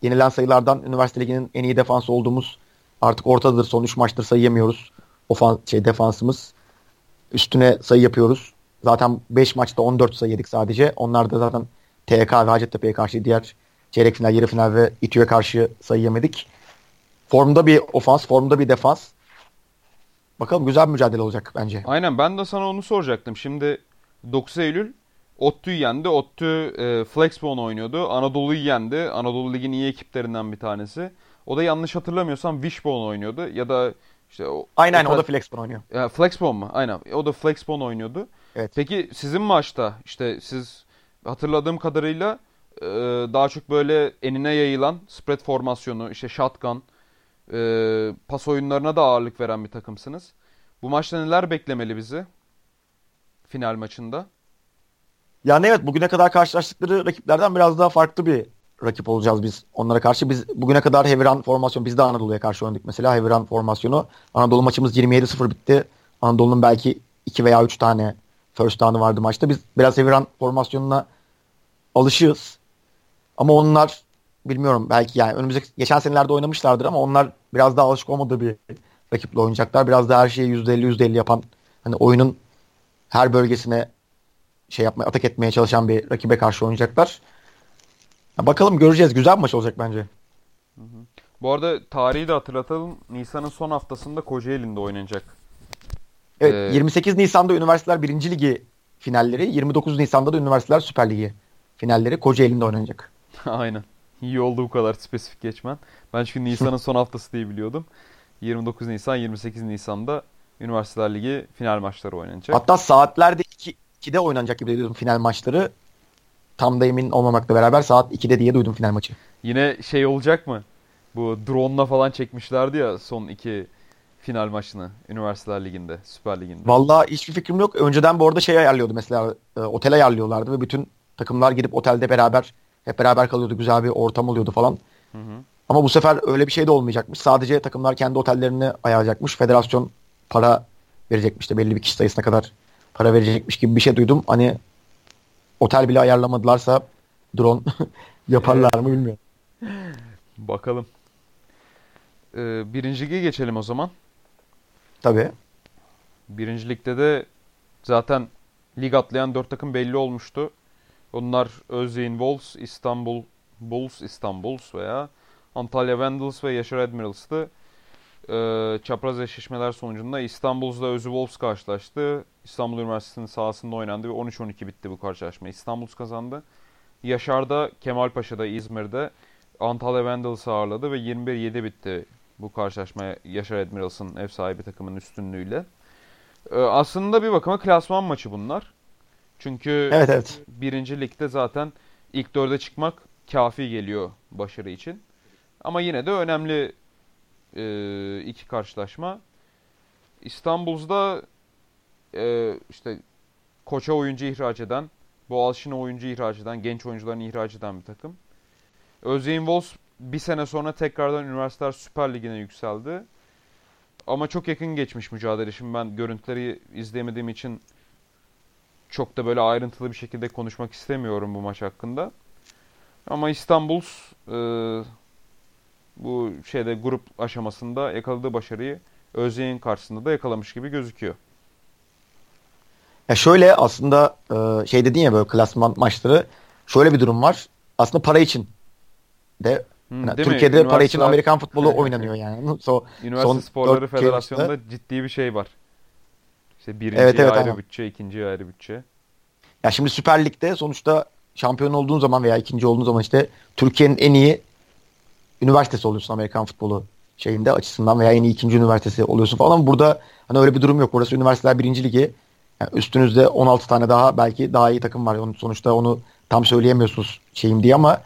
yenilen sayılardan üniversite liginin en iyi defansı olduğumuz artık ortadır. Son 3 maçtır sayı yemiyoruz. Ofans şey defansımız. Üstüne sayı yapıyoruz. Zaten 5 maçta 14 sayı yedik sadece. Onlar da zaten TK ve Hacettepe'ye karşı diğer çeyrek final, yarı final ve İTÜ'ye karşı sayı yemedik. Formda bir ofans, formda bir defans. Bakalım güzel mücadele olacak bence. Aynen ben de sana onu soracaktım. Şimdi 9 Eylül ODTÜ'yü yendi. ODTÜ e, Flexbone oynuyordu. Anadolu'yu yendi. Anadolu Lig'in iyi ekiplerinden bir tanesi. O da yanlış hatırlamıyorsam Wishbone oynuyordu. Ya da işte o, Aynen o, o da Flexbone oynuyor. Ya, Flexbone mu? Aynen. O da Flexbone oynuyordu. Evet. Peki sizin maçta işte siz hatırladığım kadarıyla e, daha çok böyle enine yayılan spread formasyonu, işte shotgun, e, pas oyunlarına da ağırlık veren bir takımsınız. Bu maçta neler beklemeli bizi? Final maçında. Yani evet bugüne kadar karşılaştıkları rakiplerden biraz daha farklı bir rakip olacağız biz onlara karşı. Biz bugüne kadar Heviran formasyon biz de Anadolu'ya karşı oynadık mesela Heviran formasyonu. Anadolu maçımız 27-0 bitti. Anadolu'nun belki 2 veya 3 tane first down'ı vardı maçta. Biz biraz Heviran formasyonuna alışığız. Ama onlar bilmiyorum belki yani önümüzdeki geçen senelerde oynamışlardır ama onlar biraz daha alışık olmadığı bir rakiple oynayacaklar. Biraz daha her şeyi %50 %50 yapan hani oyunun her bölgesine şey yapmaya, atak etmeye çalışan bir rakibe karşı oynayacaklar. Ya bakalım göreceğiz. Güzel bir maç olacak bence. Bu arada tarihi de hatırlatalım. Nisan'ın son haftasında Kocaeli'nde oynanacak. Evet, Ee, 28 Nisan'da Üniversiteler 1. Ligi finalleri, 29 Nisan'da da Üniversiteler Süper Ligi finalleri Kocaeli'nde oynanacak. (laughs) Aynen. İyi oldu bu kadar spesifik geçmen. Ben çünkü Nisan'ın son haftası diye biliyordum. 29 Nisan, 28 Nisan'da Üniversiteler Ligi final maçları oynanacak. Hatta saatlerde 2, 2'de oynanacak gibi duydum final maçları. Tam da emin olmamakla beraber saat 2'de diye duydum final maçı. Yine şey olacak mı? Bu drone'la falan çekmişlerdi ya son iki final maçını Üniversiteler Ligi'nde, Süper Ligi'nde. Vallahi hiçbir fikrim yok. Önceden bu arada şey ayarlıyordu mesela e, otel ayarlıyorlardı ve bütün takımlar gidip otelde beraber hep beraber kalıyordu. Güzel bir ortam oluyordu falan. Hı hı. Ama bu sefer öyle bir şey de olmayacakmış. Sadece takımlar kendi otellerini ayarlayacakmış. Federasyon para verecekmiş de belli bir kişi sayısına kadar para verecekmiş gibi bir şey duydum. Hani otel bile ayarlamadılarsa drone (laughs) yaparlar mı bilmiyorum. (laughs) Bakalım. Ee, birinci lige geçelim o zaman. Tabii. Birinci ligde de zaten lig atlayan dört takım belli olmuştu. Onlar Özyeğin Wolves, İstanbul Bulls, İstanbuls veya Antalya Vandals ve Yaşar Admirals'tı. Ee, çapraz eşleşmeler sonucunda İstanbul'da Özü Wolves karşılaştı. İstanbul Üniversitesi'nin sahasında oynandı ve 13-12 bitti bu karşılaşma. İstanbul kazandı. Yaşar'da Kemalpaşa'da İzmir'de Antalya Vandals'ı ağırladı ve 21-7 bitti bu karşılaşma Yaşar Admirals'ın ev sahibi takımın üstünlüğüyle. Ee, aslında bir bakıma klasman maçı bunlar. Çünkü Evet evet. birinci ligde zaten ilk dörde çıkmak kafi geliyor başarı için. Ama yine de önemli e, iki karşılaşma. İstanbul'da e, işte koça oyuncu ihraç eden, Boğaziçi'ne oyuncu ihraç eden, genç oyuncularını ihraç eden bir takım. Özyeğin Wolves bir sene sonra tekrardan Üniversiteler Süper Ligi'ne yükseldi. Ama çok yakın geçmiş mücadele. Şimdi ben görüntüleri izleyemediğim için çok da böyle ayrıntılı bir şekilde konuşmak istemiyorum bu maç hakkında. Ama İstanbul e, bu şeyde grup aşamasında yakaladığı başarıyı Özyeğin karşısında da yakalamış gibi gözüküyor. Ya şöyle aslında e, şey dedin ya böyle klasman maçları şöyle bir durum var. Aslında para için de Hı, yani mi? Türkiye'de para için Amerikan futbolu (laughs) oynanıyor yani. So, Üniversite son Sporları Federasyonu'nda ciddi bir şey var. İşte birinciye Evet, evet, ayrı aynen. bütçe, ikinciye ayrı bütçe. Ya şimdi Süper Lig'de sonuçta şampiyon olduğun zaman veya ikinci olduğun zaman işte Türkiye'nin en iyi üniversitesi oluyorsun Amerikan futbolu şeyinde açısından veya en iyi ikinci üniversitesi oluyorsun falan ama burada hani öyle bir durum yok. Burası üniversiteler birinci ligi. Yani üstünüzde 16 tane daha belki daha iyi takım var. Onun sonuçta onu tam söyleyemiyorsunuz şeyim diye ama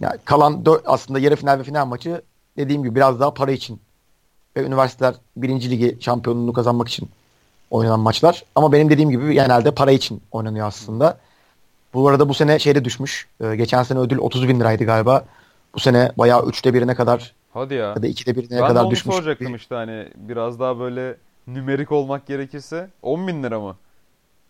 yani kalan dö- aslında yarı final ve final maçı dediğim gibi biraz daha para için ve üniversiteler birinci ligi şampiyonluğunu kazanmak için oynanan maçlar. Ama benim dediğim gibi genelde para için oynanıyor aslında. Bu arada bu sene şeyde düşmüş. Ee, geçen sene ödül 30 bin liraydı galiba. Bu sene bayağı üçte birine kadar Hadi ya. ya da ikide birine Ben de kadar onu düşmüş. soracaktım işte hani biraz daha böyle nümerik olmak gerekirse 10 bin lira mı?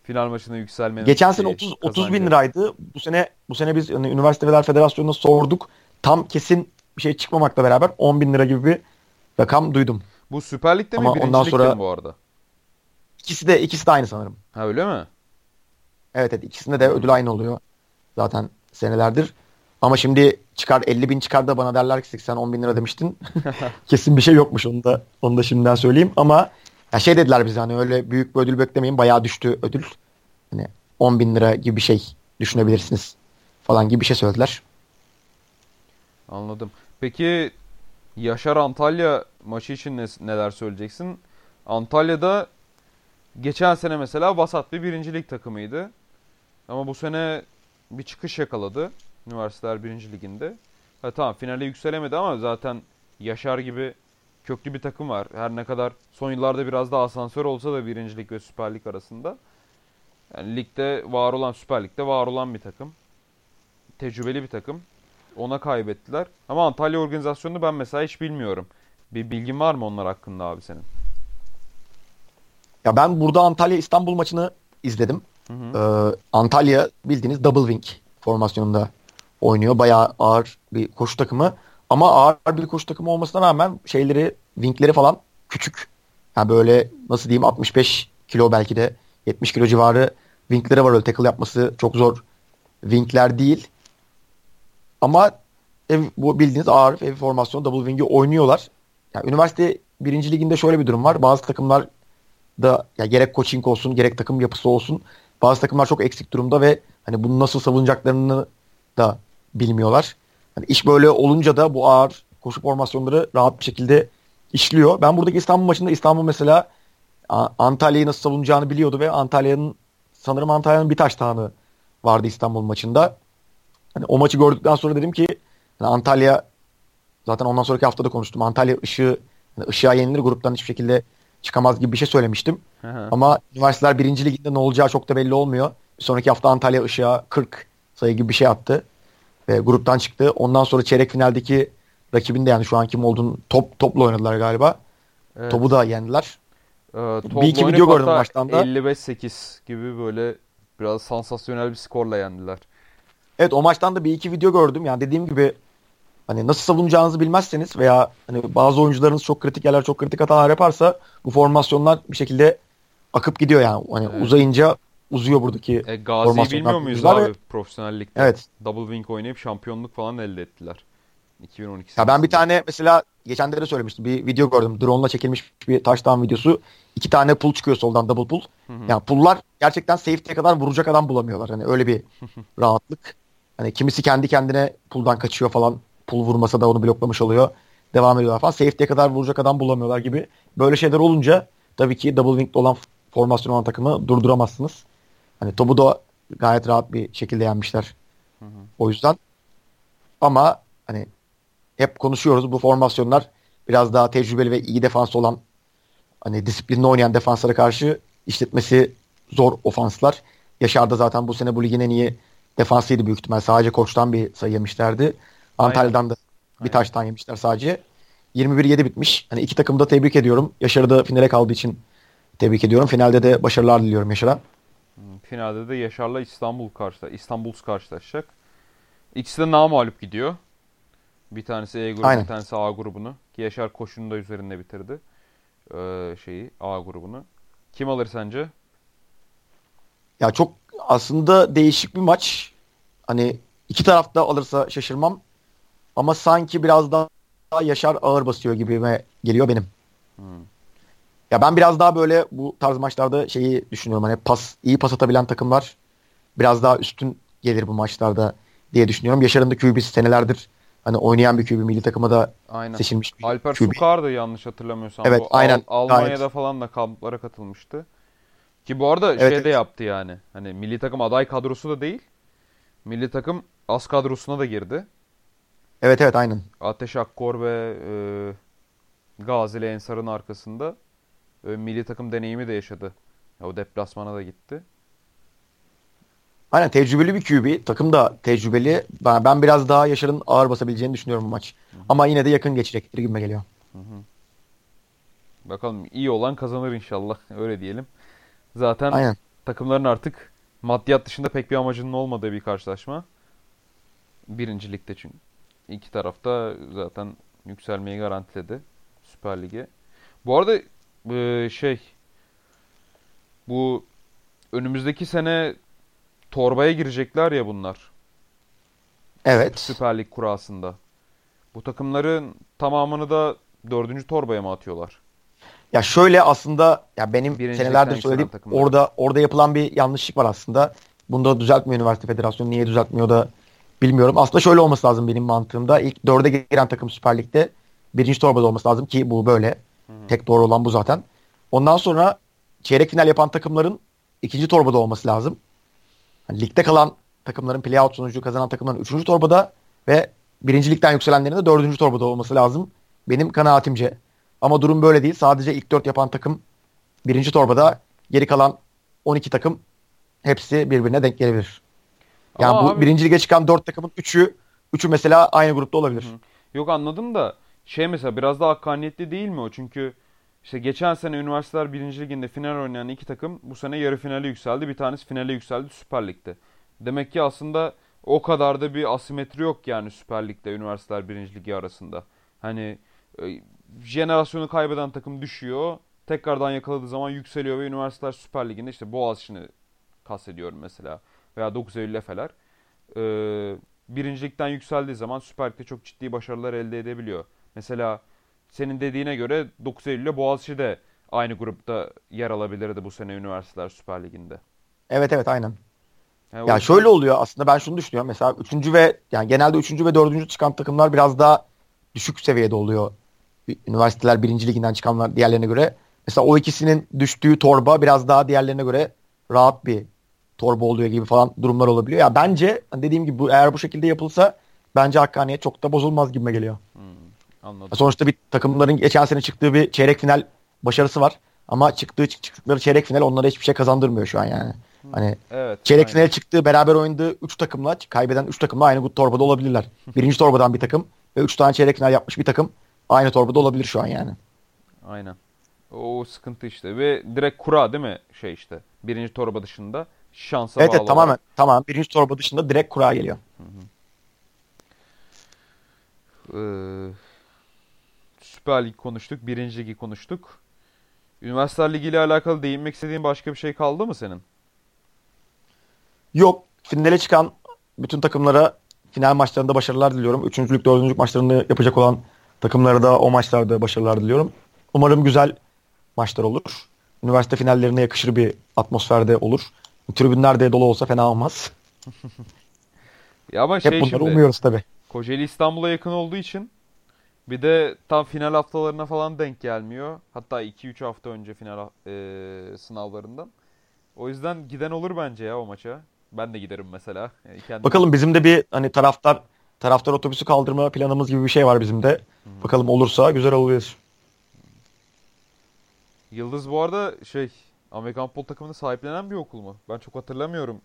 Final maçına yükselmenin Geçen sene 30 30 bin liraydı. Bu sene bu sene biz yani Üniversiteler Federasyonu'na sorduk. Tam kesin bir şey çıkmamakla beraber 10 bin lira gibi bir rakam duydum. Bu Süper Lig'de mi? Birinci ondan sonra... mi bu arada? İkisi de ikisi de aynı sanırım. Ha öyle mi? Evet evet ikisinde de ödül aynı oluyor. Zaten senelerdir. Ama şimdi çıkar 50 bin çıkar da bana derler ki sen 10 bin lira demiştin. (laughs) (laughs) Kesin bir şey yokmuş onu da onu da şimdiden söyleyeyim. Ama ya şey dediler bize hani öyle büyük bir ödül beklemeyin bayağı düştü ödül. Hani 10 bin lira gibi bir şey düşünebilirsiniz falan gibi bir şey söylediler. Anladım. Peki Yaşar Antalya maçı için ne, neler söyleyeceksin? Antalya'da geçen sene mesela vasat bir birincilik takımıydı. Ama bu sene bir çıkış yakaladı. Üniversiteler birinci liginde. Ha, tamam finale yükselemedi ama zaten Yaşar gibi köklü bir takım var. Her ne kadar son yıllarda biraz daha asansör olsa da birincilik ve Süper Lig arasında. Yani ligde var olan, Süper Lig'de var olan bir takım. Tecrübeli bir takım. Ona kaybettiler. Ama Antalya organizasyonunu ben mesela hiç bilmiyorum. Bir bilgin var mı onlar hakkında abi senin? Ya ben burada Antalya İstanbul maçını izledim. Hı hı. Ee, Antalya bildiğiniz double wing formasyonunda oynuyor. Bayağı ağır bir koşu takımı. Ama ağır bir koşu takımı olmasına rağmen şeyleri, wingleri falan küçük. Yani böyle nasıl diyeyim 65 kilo belki de 70 kilo civarı wingleri var öyle tackle yapması çok zor wingler değil. Ama ev, bu bildiğiniz ağır ev formasyonu double wing'i oynuyorlar. Yani üniversite birinci liginde şöyle bir durum var. Bazı takımlar da ya gerek coaching olsun gerek takım yapısı olsun bazı takımlar çok eksik durumda ve hani bunu nasıl savunacaklarını da bilmiyorlar. Hani iş böyle olunca da bu ağır koşu formasyonları rahat bir şekilde işliyor. Ben buradaki İstanbul maçında İstanbul mesela Antalya'yı nasıl savunacağını biliyordu ve Antalya'nın sanırım Antalya'nın bir taş tağını vardı İstanbul maçında. Hani o maçı gördükten sonra dedim ki yani Antalya zaten ondan sonraki haftada konuştum. Antalya ışığı yani ışığa yenilir gruptan hiçbir şekilde çıkamaz gibi bir şey söylemiştim. Hı Ama üniversiteler birinci liginde ne olacağı çok da belli olmuyor. Sonraki hafta Antalya ışığa 40 sayı gibi bir şey attı. Ve gruptan çıktı. Ondan sonra çeyrek finaldeki rakibinde yani şu an kim olduğunu top, topla oynadılar galiba. Evet. Topu da yendiler. Ee, bir iki video gördüm maçtan da. 55-8 gibi böyle biraz sansasyonel bir skorla yendiler. Evet o maçtan da bir iki video gördüm. Yani dediğim gibi hani nasıl savunacağınızı bilmezseniz veya hani bazı oyuncularınız çok kritik yerler çok kritik hatalar yaparsa bu formasyonlar bir şekilde akıp gidiyor yani. Hani evet. uzayınca uzuyor buradaki e, Gazi'yi bilmiyor muyuz abi ve... profesyonellikte? Evet. Double wing oynayıp şampiyonluk falan elde ettiler. 2012 Ya ben bir tane mesela geçen de söylemiştim. Bir video gördüm. Drone'la çekilmiş bir touchdown videosu. İki tane pull çıkıyor soldan double pull. Hı hı. Yani pull'lar gerçekten safety'ye kadar vuracak adam bulamıyorlar. Hani öyle bir (laughs) rahatlık. Hani kimisi kendi kendine pull'dan kaçıyor falan. Pull vurmasa da onu bloklamış oluyor. Devam ediyorlar falan. Safety'ye kadar vuracak adam bulamıyorlar gibi. Böyle şeyler olunca tabii ki double wing'de olan formasyon olan takımı durduramazsınız. Hani topu da gayet rahat bir şekilde yenmişler. Hı hı. O yüzden ama hani hep konuşuyoruz bu formasyonlar biraz daha tecrübeli ve iyi defans olan hani disiplinli oynayan defanslara karşı işletmesi zor ofanslar. Yaşar da zaten bu sene bu ligin en iyi defansıydı büyük ihtimal. Sadece koçtan bir sayı yemişlerdi. Antalya'dan da bir Aynen. taştan yemişler sadece. 21-7 bitmiş. Hani iki takımı da tebrik ediyorum. Yaşar'ı da finale kaldığı için tebrik ediyorum. Finalde de başarılar diliyorum Yaşar'a. Hmm, finalde de Yaşar'la İstanbul karşı İstanbul karşılaşacak. İkisi de namalüp gidiyor. Bir tanesi E grubu, Aynen. bir tanesi A grubunu. Ki Yaşar koşunu da üzerinde bitirdi. Ee, şeyi A grubunu. Kim alır sence? Ya çok aslında değişik bir maç. Hani iki tarafta alırsa şaşırmam. Ama sanki biraz daha Yaşar ağır basıyor gibi geliyor benim. Hmm. Ya ben biraz daha böyle bu tarz maçlarda şeyi düşünüyorum. Hani pas iyi pas atabilen takımlar biraz daha üstün gelir bu maçlarda diye düşünüyorum. Yaşar'ın da QB'si senelerdir hani oynayan bir QB milli takıma da aynen. seçilmiş bir Alper QB. Sukar da yanlış hatırlamıyorsam. Evet, bu aynen. Al- Almanya'da Gayet. falan da kamplara katılmıştı. Ki bu arada evet, şey de evet. yaptı yani. Hani milli takım aday kadrosu da değil. Milli takım az kadrosuna da girdi. Evet evet aynen. Ateş Akkor ve e, Gazili Ensar'ın arkasında e, milli takım deneyimi de yaşadı. O deplasmana da gitti. Aynen tecrübeli bir QB. Takım da tecrübeli. Ben, ben biraz daha Yaşar'ın ağır basabileceğini düşünüyorum bu maç. Hı-hı. Ama yine de yakın geçecektir gibi geliyor. Hı-hı. Bakalım iyi olan kazanır inşallah. (laughs) Öyle diyelim. Zaten Aynen. takımların artık maddiyat dışında pek bir amacının olmadığı bir karşılaşma. Birincilikte çünkü. İki tarafta zaten yükselmeyi garantiledi Süper Lig'e. Bu arada e, şey bu önümüzdeki sene torbaya girecekler ya bunlar. Evet. Süper Lig kurasında. Bu takımların tamamını da dördüncü torbaya mı atıyorlar? Ya şöyle aslında ya benim Birincilikten senelerdir söylediğim orada orada yapılan bir yanlışlık var aslında. Bunu da düzeltmiyor Üniversite Federasyonu. Niye düzeltmiyor da bilmiyorum. Aslında şöyle olması lazım benim mantığımda. İlk dörde giren takım Süper Lig'de birinci torbada olması lazım ki bu böyle. Tek doğru olan bu zaten. Ondan sonra çeyrek final yapan takımların ikinci torbada olması lazım. Hani ligde kalan takımların playout sonucu kazanan takımların üçüncü torbada ve birinci ligden yükselenlerin de dördüncü torbada olması lazım. Benim kanaatimce. Ama durum böyle değil. Sadece ilk dört yapan takım birinci torbada. Geri kalan 12 takım hepsi birbirine denk gelebilir. Yani Ama bu abi- birinci lige çıkan dört takımın üçü üçü mesela aynı grupta olabilir. Yok anladım da şey mesela biraz daha hakkaniyetli değil mi o? Çünkü işte geçen sene üniversiteler birinci liginde final oynayan iki takım bu sene yarı finale yükseldi. Bir tanesi finale yükseldi Süper Lig'de. Demek ki aslında o kadar da bir asimetri yok yani Süper Lig'de üniversiteler birinci ligi arasında. Hani e, jenerasyonu kaybeden takım düşüyor. Tekrardan yakaladığı zaman yükseliyor ve üniversiteler Süper Ligi'nde işte Boğaziçi'ni kastediyorum mesela. Veya 9 Eylül Efeler. Ee, birincilikten yükseldiği zaman Süper Lig'de çok ciddi başarılar elde edebiliyor. Mesela senin dediğine göre 9 Eylül'le Boğaziçi de aynı grupta yer alabilirdi bu sene üniversiteler Süper Ligi'nde. Evet evet aynen. Yani Ya yüzden- şöyle oluyor aslında ben şunu düşünüyorum. Mesela üçüncü ve yani genelde üçüncü ve dördüncü çıkan takımlar biraz daha düşük seviyede oluyor. Üniversiteler birinci liginden çıkanlar diğerlerine göre. Mesela o ikisinin düştüğü torba biraz daha diğerlerine göre rahat bir torba oluyor gibi falan durumlar olabiliyor. Ya bence hani dediğim gibi bu, eğer bu şekilde yapılsa bence hakkaniyet çok da bozulmaz gibime geliyor. Anladım. Sonuçta bir takımların geçen sene çıktığı bir çeyrek final başarısı var. Ama çıktığı çıktıkları çeyrek final onlara hiçbir şey kazandırmıyor şu an yani. Hani Evet. Çeyrek finale çıktığı beraber oynadığı 3 takımla kaybeden 3 takımla aynı torbada olabilirler. (laughs) Birinci torbadan bir takım ve 3 tane çeyrek final yapmış bir takım aynı torbada olabilir şu an yani. Aynen. O sıkıntı işte ve direkt kura değil mi şey işte. Birinci torba dışında şansa Evet, bağlı evet tamamen tamam birinci torba dışında direkt kura geliyor. Ee, Süper Lig konuştuk. Birinci Ligi konuştuk. Üniversiteler Ligi ile alakalı değinmek istediğin başka bir şey kaldı mı senin? Yok finale çıkan bütün takımlara final maçlarında başarılar diliyorum. Üçüncülük, dördüncülük maçlarını yapacak olan takımlara da o maçlarda başarılar diliyorum. Umarım güzel maçlar olur. Üniversite finallerine yakışır bir atmosferde olur. Tribünler de dolu olsa fena olmaz. (laughs) Ya ama Hep şey bunları şimdi umuyoruz tabii. Kocaeli İstanbul'a yakın olduğu için bir de tam final haftalarına falan denk gelmiyor. Hatta 2-3 hafta önce final e, sınavlarından. O yüzden giden olur bence ya o maça. Ben de giderim mesela. E, kendim- Bakalım bizim de bir hani taraftar taraftar otobüsü kaldırma planımız gibi bir şey var bizim de. Bakalım olursa güzel olur. Yıldız bu arada şey Amerikan futbol takımını sahiplenen bir okul mu? Ben çok hatırlamıyorum.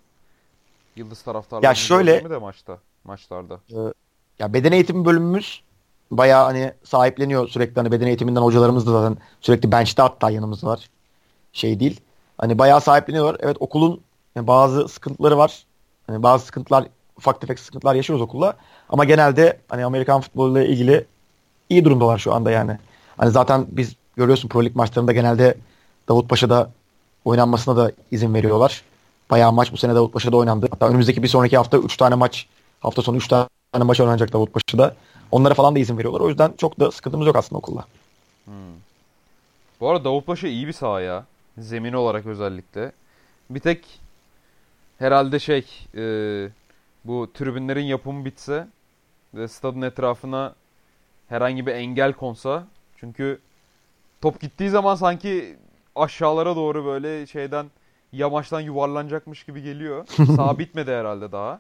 Yıldız taraftarlarını Ya şöyle- de maçta, maçlarda. Ya beden eğitimi bölümümüz bayağı hani sahipleniyor sürekli hani beden eğitiminden hocalarımız da zaten sürekli bench'te hatta yanımızda var. Şey değil. Hani bayağı sahipleniyorlar. Evet okulun yani bazı sıkıntıları var. Hani bazı sıkıntılar ufak tefek sıkıntılar yaşıyoruz okulla. Ama genelde hani Amerikan futboluyla ilgili iyi durumdalar şu anda yani. Hani zaten biz görüyorsun Pro Lig maçlarında genelde Davutpaşa'da oynanmasına da izin veriyorlar. Bayağı maç bu sene Davutpaşa'da oynandı. Hatta önümüzdeki bir sonraki hafta 3 tane maç hafta sonu 3 tane maç oynanacak Davutpaşa'da. Onlara falan da izin veriyorlar. O yüzden çok da sıkıntımız yok aslında okulla. Bu arada Davutpaşa iyi bir saha ya. Zemin olarak özellikle. Bir tek herhalde şey e, bu tribünlerin yapımı bitse ve stadın etrafına herhangi bir engel konsa. Çünkü top gittiği zaman sanki aşağılara doğru böyle şeyden yamaçtan yuvarlanacakmış gibi geliyor. (laughs) Saha bitmedi herhalde daha.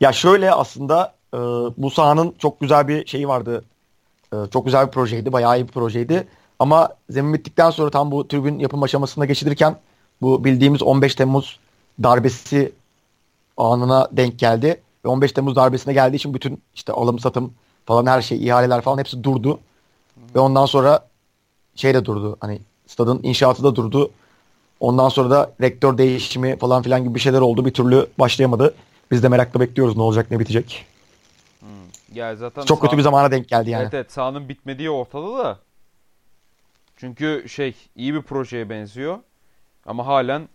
Ya şöyle aslında e, bu sahanın çok güzel bir şeyi vardı. E, çok güzel bir projeydi. Bayağı iyi bir projeydi. Ama zemin bittikten sonra tam bu tribün yapım aşamasına geçilirken bu bildiğimiz 15 Temmuz darbesi anına denk geldi. Ve 15 Temmuz darbesine geldiği için bütün işte alım satım falan her şey ihaleler falan hepsi durdu. Ve ondan sonra şey de durdu. Hani stadın inşaatı da durdu. Ondan sonra da rektör değişimi falan filan gibi bir şeyler oldu. Bir türlü başlayamadı. Biz de merakla bekliyoruz ne olacak ne bitecek. Hmm. Ya zaten Çok kötü bir zamana denk geldi yani. Evet evet sahanın bitmediği ortada da. Çünkü şey iyi bir projeye benziyor. Ama halen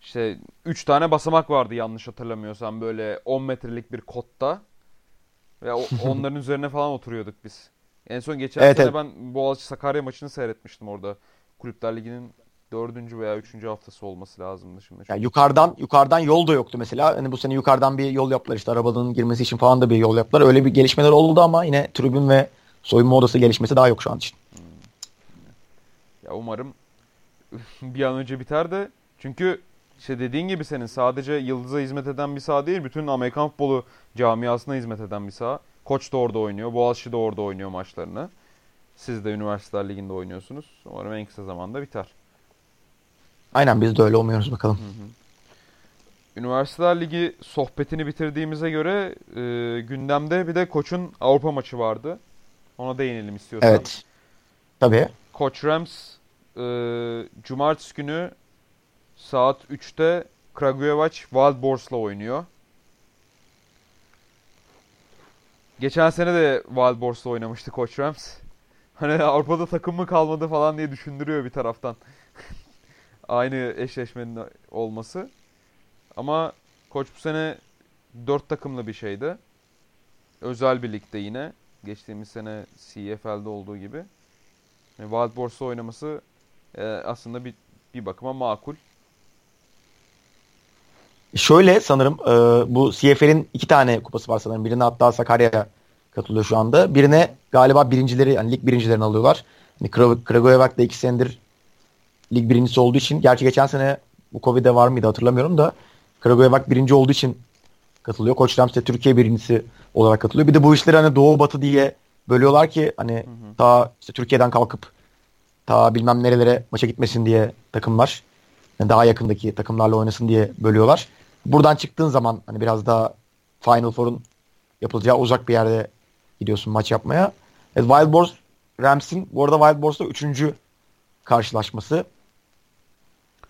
işte 3 tane basamak vardı yanlış hatırlamıyorsam böyle 10 metrelik bir kotta. Ve (laughs) onların üzerine falan oturuyorduk biz. En son geçen Evet, sene evet. ben Boğaziçi Sakarya maçını seyretmiştim orada. Kulüpler Ligi'nin dördüncü veya üçüncü haftası olması lazımdı şimdi. Yani yukarıdan yukarıdan yol da yoktu mesela. Hani bu sene yukarıdan bir yol yaptılar işte arabanın girmesi için falan da bir yol yaptılar. Öyle bir gelişmeler oldu ama yine tribün ve soyunma odası gelişmesi daha yok şu an için. Ya umarım (laughs) bir an önce biter de çünkü işte dediğin gibi senin sadece Yıldız'a hizmet eden bir saha değil, bütün Amerikan futbolu camiasına hizmet eden bir saha. Koç da orada oynuyor, Boğaziçi de orada oynuyor maçlarını. Siz de Üniversiteler Ligi'nde oynuyorsunuz. Umarım en kısa zamanda biter. Aynen biz de öyle olmuyoruz bakalım. Üniversiteler Ligi sohbetini bitirdiğimize göre e, gündemde bir de Koç'un Avrupa maçı vardı. Ona değinelim istiyorsan. Evet. Tabii. Koç Rams e, cumartesi günü saat 3'te Kragujevac Wild Boars'la oynuyor. Geçen sene de Wild Boars'la oynamıştı Koç Rams. Hani Avrupa'da takım mı kalmadı falan diye düşündürüyor bir taraftan. (laughs) Aynı eşleşmenin olması. Ama Koç bu sene 4 takımlı bir şeydi. Özel bir ligde yine. Geçtiğimiz sene CFL'de olduğu gibi. Yani Wild Boars'la oynaması e, aslında bir, bir bakıma makul. Şöyle sanırım e, bu CFL'in iki tane kupası var sanırım. Birine hatta Sakarya katılıyor şu anda. Birine galiba birincileri yani lig birincilerini alıyorlar. Hani Kra- Kragujevac da iki senedir lig birincisi olduğu için. Gerçi geçen sene bu Covid'e var mıydı hatırlamıyorum da Kragujevac birinci olduğu için katılıyor. Koç Rams de Türkiye birincisi olarak katılıyor. Bir de bu işleri hani doğu batı diye bölüyorlar ki hani ta işte Türkiye'den kalkıp ta bilmem nerelere maça gitmesin diye takımlar. Yani daha yakındaki takımlarla oynasın diye bölüyorlar. Buradan çıktığın zaman hani biraz daha Final Four'un yapılacağı uzak bir yerde gidiyorsun maç yapmaya. Evet, Wild Boars Rams'in bu arada Wild Boars'la üçüncü karşılaşması.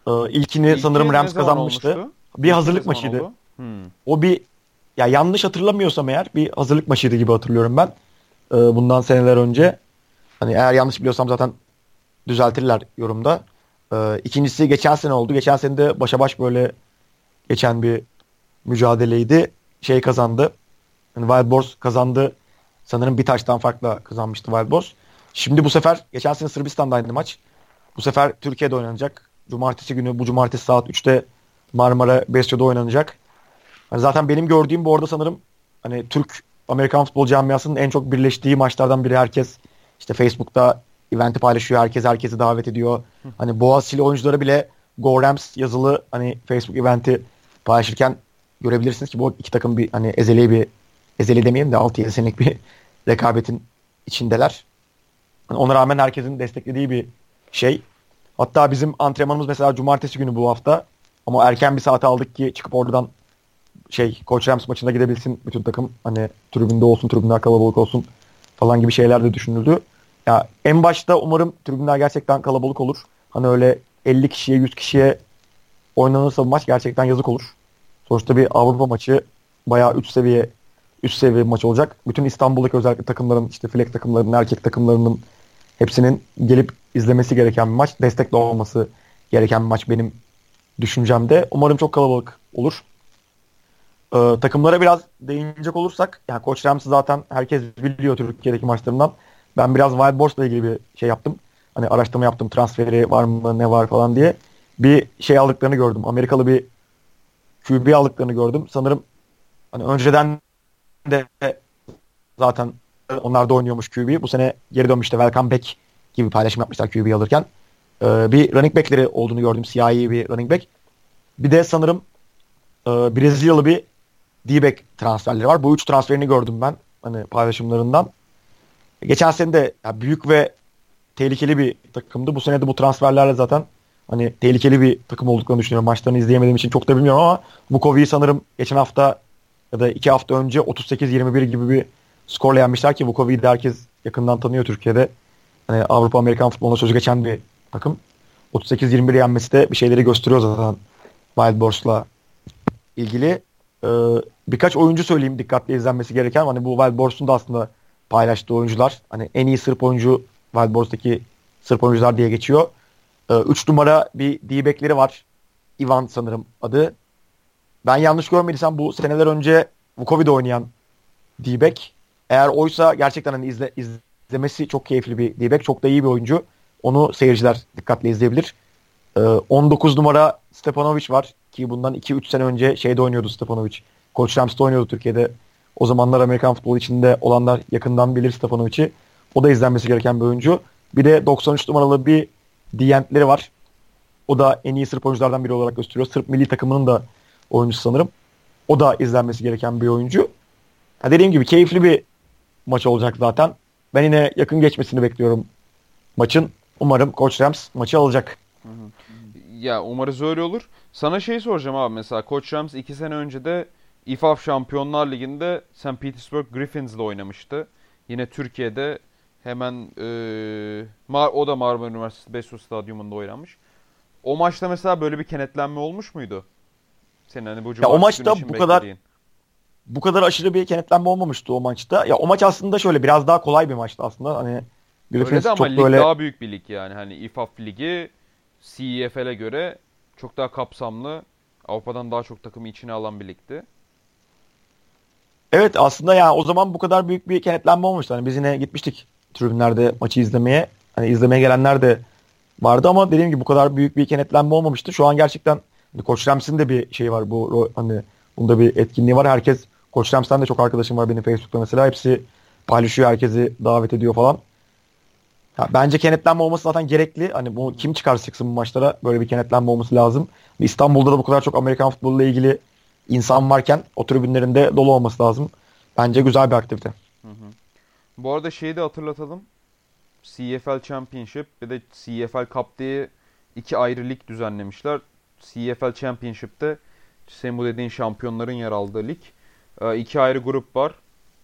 Ee, ilkini İlki sanırım Rams kazanmıştı. olmuştu? Bir İlki hazırlık maçıydı. oldu? Hmm. O bir ya yanlış hatırlamıyorsam eğer bir hazırlık maçıydı gibi hatırlıyorum ben. Ee, bundan seneler önce. Hani eğer yanlış biliyorsam zaten düzeltirler yorumda. Ee, ikincisi geçen sene oldu. Geçen sene de başa baş böyle geçen bir mücadeleydi. Şey kazandı. Yani Wild Boars kazandı. Sanırım bir taştan farkla kazanmıştı Wild Boars. Şimdi bu sefer geçen sene Sırbistan'daydı maç. Bu sefer Türkiye'de oynanacak. Cumartesi günü bu cumartesi saat 3'te Marmara Besyo'da oynanacak. Hani zaten benim gördüğüm bu arada sanırım hani Türk Amerikan futbol camiasının en çok birleştiği maçlardan biri. Herkes işte Facebook'ta eventi paylaşıyor. Herkes herkesi davet ediyor. Hani Boğaziçi'li oyuncuları bile Go Rams yazılı hani Facebook eventi paylaşırken görebilirsiniz ki bu iki takım bir hani ezeli bir ezeli demeyeyim de 6-7 senelik bir (laughs) rekabetin içindeler. Hani ona rağmen herkesin desteklediği bir şey. Hatta bizim antrenmanımız mesela cumartesi günü bu hafta. Ama erken bir saate aldık ki çıkıp oradan şey Koç Rams maçına gidebilsin bütün takım. Hani tribünde olsun, tribünler kalabalık olsun falan gibi şeyler de düşünüldü. Ya en başta umarım tribünler gerçekten kalabalık olur. Hani öyle 50 kişiye 100 kişiye oynanırsa bu maç gerçekten yazık olur. Sonuçta bir Avrupa maçı bayağı üst seviye üst seviye bir maç olacak. Bütün İstanbul'daki özellikle takımların işte flex takımlarının erkek takımlarının hepsinin gelip izlemesi gereken bir maç. Destekli olması gereken bir maç benim düşüncemde. Umarım çok kalabalık olur. Ee, takımlara biraz değinecek olursak yani Koç Rams'ı zaten herkes biliyor Türkiye'deki maçlarından. Ben biraz Wild Boars'la ilgili bir şey yaptım. Hani araştırma yaptım. Transferi var mı ne var falan diye. Bir şey aldıklarını gördüm. Amerikalı bir QB aldıklarını gördüm. Sanırım hani önceden de zaten onlar da oynuyormuş QB. Bu sene geri dönmüştü. Welcome back gibi paylaşım yapmışlar QB alırken. Ee, bir running back'leri olduğunu gördüm. Siyahi bir running back. Bir de sanırım e, Brezilyalı bir D-back transferleri var. Bu üç transferini gördüm ben hani paylaşımlarından. Geçen sene de ya büyük ve tehlikeli bir takımdı. Bu sene de bu transferlerle zaten hani tehlikeli bir takım olduklarını düşünüyorum. Maçlarını izleyemediğim için çok da bilmiyorum ama Vukovic'i sanırım geçen hafta ya da iki hafta önce 38-21 gibi bir skorla yenmişler ki Vukovic'i de herkes yakından tanıyor Türkiye'de. Hani Avrupa Amerikan futboluna sözü geçen bir takım. 38-21 yenmesi de bir şeyleri gösteriyor zaten Wild Boars'la ilgili. Ee, birkaç oyuncu söyleyeyim dikkatli izlenmesi gereken. Hani bu Wild Boars'un da aslında paylaştığı oyuncular. Hani en iyi Sırp oyuncu Wild Boars'taki Sırp oyuncular diye geçiyor. 3 ee, numara bir D-back'leri var. Ivan sanırım adı. Ben yanlış görmediysem bu seneler önce Vukovic'de oynayan D-back. Eğer oysa gerçekten hani izle, izlemesi çok keyifli bir D-back. Çok da iyi bir oyuncu. Onu seyirciler dikkatle izleyebilir. Ee, 19 numara Stepanovic var ki bundan 2-3 sene önce şeyde oynuyordu Stepanovic. Koç Rams'ta oynuyordu Türkiye'de. O zamanlar Amerikan futbolu içinde olanlar yakından bilir Stepanovic'i. O da izlenmesi gereken bir oyuncu. Bir de 93 numaralı bir Dientleri var. O da en iyi Sırp oyunculardan biri olarak gösteriyor. Sırp milli takımının da oyuncusu sanırım. O da izlenmesi gereken bir oyuncu. Ha dediğim gibi keyifli bir maç olacak zaten. Ben yine yakın geçmesini bekliyorum maçın. Umarım Koç Rams maçı alacak. Ya umarız öyle olur. Sana şey soracağım abi mesela Koç Rams 2 sene önce de İFAF Şampiyonlar Ligi'nde St. Petersburg Griffins'le oynamıştı. Yine Türkiye'de hemen e, o da Marmara Üniversitesi Besyo Stadyumunda oynanmış. O maçta mesela böyle bir kenetlenme olmuş muydu? Senin hani bu ya o maçta bu kadar bu kadar aşırı bir kenetlenme olmamıştı o maçta. Ya o maç aslında şöyle biraz daha kolay bir maçtı aslında. Hani Griffins Öyle de ama lig böyle... daha büyük bir lig yani. Hani İFAF ligi CEFL'e göre çok daha kapsamlı. Avrupa'dan daha çok takımı içine alan bir ligdi. Evet aslında yani o zaman bu kadar büyük bir kenetlenme olmuştu. Hani biz yine gitmiştik tribünlerde maçı izlemeye. Hani izlemeye gelenler de vardı ama dediğim gibi bu kadar büyük bir kenetlenme olmamıştı. Şu an gerçekten hani Koç Rams'in de bir şey var bu hani bunda bir etkinliği var. Herkes Koç Rams'ten de çok arkadaşım var benim Facebook'ta mesela. Hepsi paylaşıyor, herkesi davet ediyor falan. Ya, bence kenetlenme olması zaten gerekli. Hani bu kim çıkarsa çıksın bu maçlara böyle bir kenetlenme olması lazım. İstanbul'da da bu kadar çok Amerikan futboluyla ilgili insan varken o tribünlerinde dolu olması lazım. Bence güzel bir aktivite. Hı hı. Bu arada şeyi de hatırlatalım. CFL Championship ve de CFL Cup diye iki ayrı lig düzenlemişler. CFL Championship'te senin bu dediğin şampiyonların yer aldığı lig. Ee, iki ayrı grup var.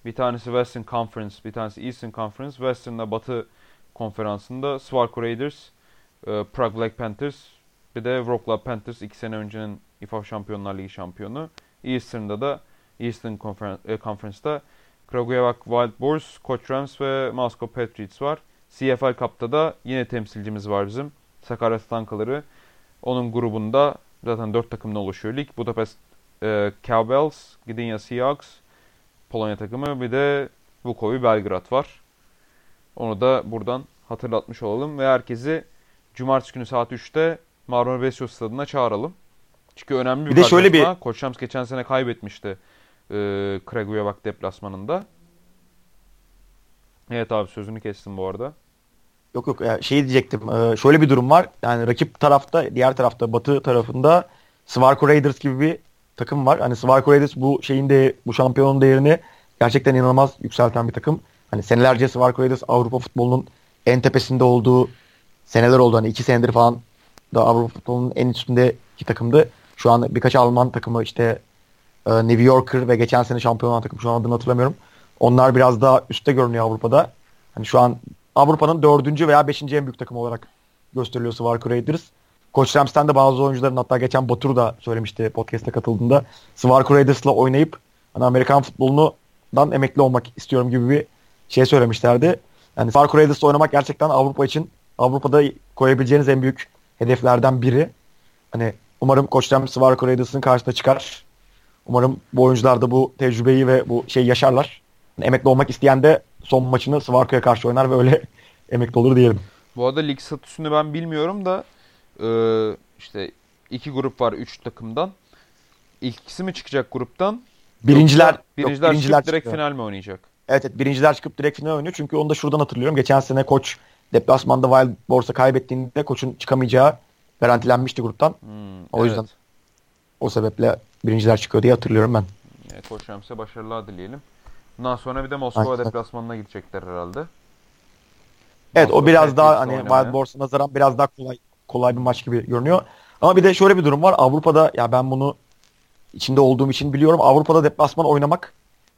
Bir tanesi Western Conference, bir tanesi Eastern Conference. Western'da Batı konferansında Swarco Raiders, e, Prague Black Panthers bir de Wroclaw Panthers iki sene öncenin IFAF Şampiyonlar Ligi şampiyonu. Eastern'da da Eastern e, Conference'da Kragujevac Wild Boars, Koç Rams ve Moscow Patriots var. CFL Cup'ta da yine temsilcimiz var bizim. Sakarya Stankaları. Onun grubunda zaten dört takımdan oluşuyor lig. Budapest e, Cowbells, Gdynia Seahawks, Polonya takımı bir de Vukovi Belgrad var. Onu da buradan hatırlatmış olalım ve herkesi Cumartesi günü saat 3'te Marmara Vesio stadına çağıralım. Çünkü önemli bir, bir de şöyle bir Koç Şams geçen sene kaybetmişti e, Kragujevac deplasmanında. Evet abi sözünü kestim bu arada. Yok yok şey diyecektim. E, şöyle bir durum var. Yani rakip tarafta, diğer tarafta Batı tarafında Svarko Raiders gibi bir takım var. Hani Svarko Raiders bu şeyin de bu şampiyonun değerini gerçekten inanılmaz yükselten bir takım. Hani senelerce Svarko Raiders Avrupa futbolunun en tepesinde olduğu seneler oldu. Hani iki senedir falan da Avrupa futbolunun en üstündeki takımdı. Şu an birkaç Alman takımı işte e, New Yorker ve geçen sene şampiyon olan takım şu an adını hatırlamıyorum. Onlar biraz daha üstte görünüyor Avrupa'da. Hani şu an Avrupa'nın dördüncü veya beşinci en büyük takım olarak gösteriliyor Svarko Raiders. Koç Rams'ten de bazı oyuncuların hatta geçen Batur da söylemişti podcast'e katıldığında Svarko Raiders'la oynayıp hani Amerikan futbolundan emekli olmak istiyorum gibi bir şey söylemişlerdi. Yani Far Cry oynamak gerçekten Avrupa için Avrupa'da koyabileceğiniz en büyük hedeflerden biri. Hani umarım Koç Rams Far Cry karşısına çıkar. Umarım bu oyuncular da bu tecrübeyi ve bu şeyi yaşarlar. Yani emekli olmak isteyen de son maçını Svarko'ya karşı oynar ve öyle (laughs) emekli olur diyelim. Bu arada lig statüsünü ben bilmiyorum da e, işte iki grup var üç takımdan. İlkisi mi çıkacak gruptan? Birinciler, birinciler, yok, birinciler direkt çıkıyor. final mi oynayacak? Evet, evet birinciler çıkıp direkt final oynuyor. Çünkü onu da şuradan hatırlıyorum. Geçen sene koç deplasmanda Wild Borsa kaybettiğinde koçun çıkamayacağı garantilenmişti gruptan. Hmm, o yüzden o sebeple birinciler çıkıyor diye hatırlıyorum ben. Evet, koç Rams'e başarılar dileyelim. Bundan sonra bir de Moskova Aynen. deplasmanına gidecekler herhalde. Evet Moskova o biraz daha hani. Wild Borsa nazaran biraz daha kolay kolay bir maç gibi görünüyor. Ama bir de şöyle bir durum var. Avrupa'da ya ben bunu içinde olduğum için biliyorum. Avrupa'da deplasman oynamak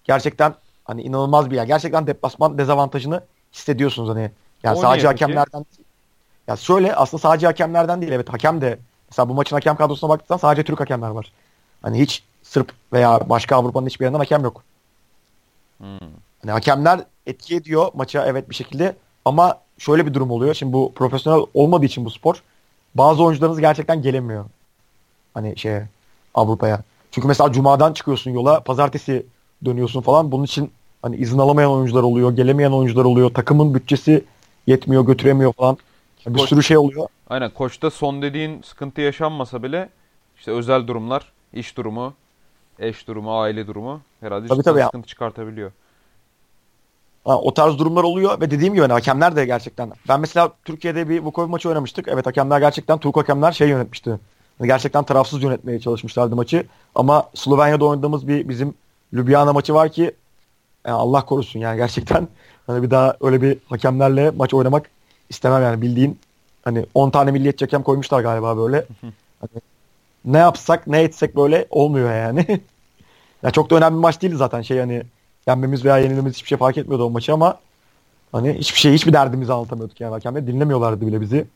gerçekten hani inanılmaz bir yer. Gerçekten deplasman dezavantajını hissediyorsunuz hani Yani O sadece hakemlerden ya şöyle aslında sadece hakemlerden değil evet hakem de mesela bu maçın hakem kadrosuna baktığında sadece Türk hakemler var. Hani hiç Sırp veya başka Avrupa'nın hiçbir yerinden hakem yok. Hmm. Hani hakemler etki ediyor maça evet bir şekilde ama şöyle bir durum oluyor. Şimdi bu profesyonel olmadığı için bu spor bazı oyuncularınız gerçekten gelemiyor. Hani şeye Avrupa'ya. Çünkü mesela cumadan çıkıyorsun yola, pazartesi dönüyorsun falan. Bunun için hani izin alamayan oyuncular oluyor, gelemeyen oyuncular oluyor. Takımın bütçesi yetmiyor, götüremiyor falan. Bir Koç- sürü şey oluyor. Aynen koçta son dediğin sıkıntı yaşanmasa bile işte özel durumlar, iş durumu, eş durumu, aile durumu herhalde Tabii, tabii ya. sıkıntı çıkartabiliyor. Ha, o tarz durumlar oluyor ve dediğim gibi hani hakemler de gerçekten. Ben mesela Türkiye'de bir Vukovic maçı oynamıştık. Evet hakemler gerçekten Türk hakemler şey yönetmişti. Hani gerçekten tarafsız yönetmeye çalışmışlardı maçı. Ama Slovenya'da oynadığımız bir bizim Ljubljana maçı var ki yani Allah korusun yani gerçekten (laughs) hani bir daha öyle bir hakemlerle maç oynamak istemem yani bildiğin hani 10 tane milliyetçi hakem koymuşlar galiba böyle. Hani ne yapsak ne etsek böyle olmuyor yani. (laughs) ya çok da önemli bir maç değildi zaten şey hani yenmemiz veya yenilmemiz hiçbir şey fark etmiyordu o maçı ama hani hiçbir şey hiçbir derdimizi anlatamıyorduk yani hakemler dinlemiyorlardı bile bizi.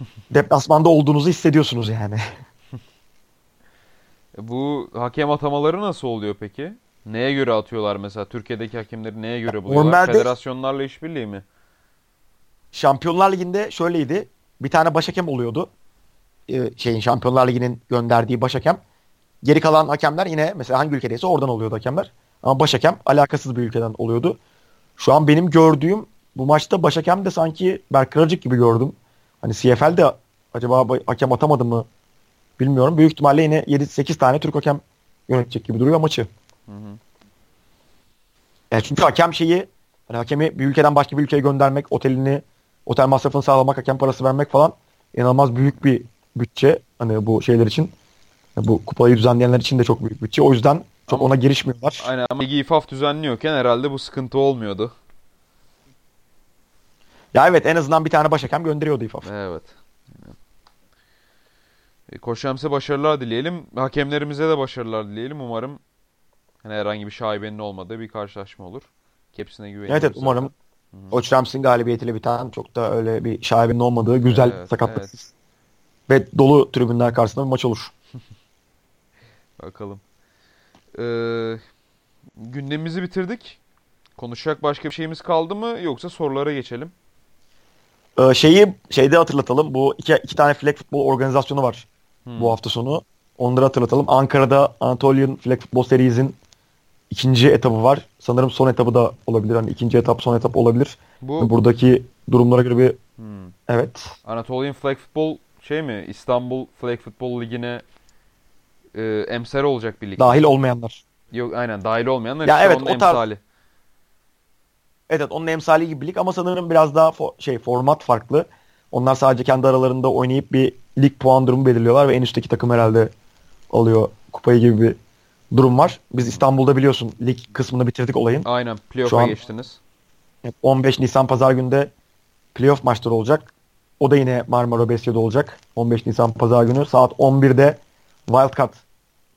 (laughs) Deplasmanda olduğunuzu hissediyorsunuz yani. (laughs) E Bu hakem atamaları nasıl oluyor peki? Neye göre atıyorlar mesela? Türkiye'deki hakemleri neye göre buluyorlar? normalde- Federasyonlarla işbirliği mi? Şampiyonlar Ligi'nde şöyleydi. Bir tane başhakem oluyordu. Ee, şeyin Şampiyonlar Ligi'nin gönderdiği başhakem. Geri kalan hakemler yine mesela hangi ülkedeyse oradan oluyordu hakemler. Ama başhakem alakasız bir ülkeden oluyordu. Şu an benim gördüğüm bu maçta başhakem de sanki Berk Kıracık gibi gördüm. Hani CFL'de acaba ba- hakem atamadı mı bilmiyorum. Büyük ihtimalle yine 7-8 tane Türk hakem yönetecek gibi duruyor maçı. Hı hı. Yani çünkü hakem şeyi hani hakemi bir ülkeden başka bir ülkeye göndermek, otelini, otel masrafını sağlamak, hakem parası vermek falan inanılmaz büyük bir bütçe. Hani bu şeyler için. Bu kupayı düzenleyenler için de çok büyük bütçe. O yüzden çok Ama- ona girişmiyorlar. Aynen ama Ligi İFAF düzenliyorken herhalde bu sıkıntı olmuyordu. Ya evet en azından bir tane başhakem gönderiyordu İFAF. Evet. E, başarılar dileyelim. Hakemlerimize de başarılar dileyelim. Umarım hani herhangi bir şaibenin olmadığı bir karşılaşma olur. Hepsine güveniyoruz Evet evet umarım Koç Rams'in galibiyetiyle biten çok da öyle bir şaibenin olmadığı güzel Evet, sakatlıksız ve dolu tribünler karşısında bir maç olur. Bakalım. Ee, gündemimizi bitirdik. Konuşacak başka bir şeyimiz kaldı mı yoksa sorulara geçelim. Ee, şeyi şeyde hatırlatalım. Bu iki, iki tane flag futbol organizasyonu var Hmm. bu hafta sonu. Onları hatırlatalım. Ankara'da Anatolian Flag Football Series'in ikinci etabı var. Sanırım son etabı da olabilir. Hani ikinci etap son etap olabilir. Bu Buradaki durumlara göre bir hmm, evet. Anatolian Flag Football şey mi? İstanbul Flag Football Ligi'ne e, emsal olacak bir lig. Dahil olmayanlar. Yok aynen dahil olmayanlar Ya işte evet, onun o tarz- emsali. Evet, onun emsali gibi bir lig ama sanırım biraz daha fo- şey format farklı. Onlar sadece kendi aralarında oynayıp bir lig puan durumu belirliyorlar ve en üstteki takım herhalde alıyor kupayı gibi bir durum var. Biz İstanbul'da biliyorsun lig kısmını bitirdik olayın. Aynen playoff'a geçtiniz. Evet, 15 Nisan pazar günde playoff maçları olacak. O da yine Marmara Besyo'da olacak. 15 Nisan pazar günü saat 11'de Wildcard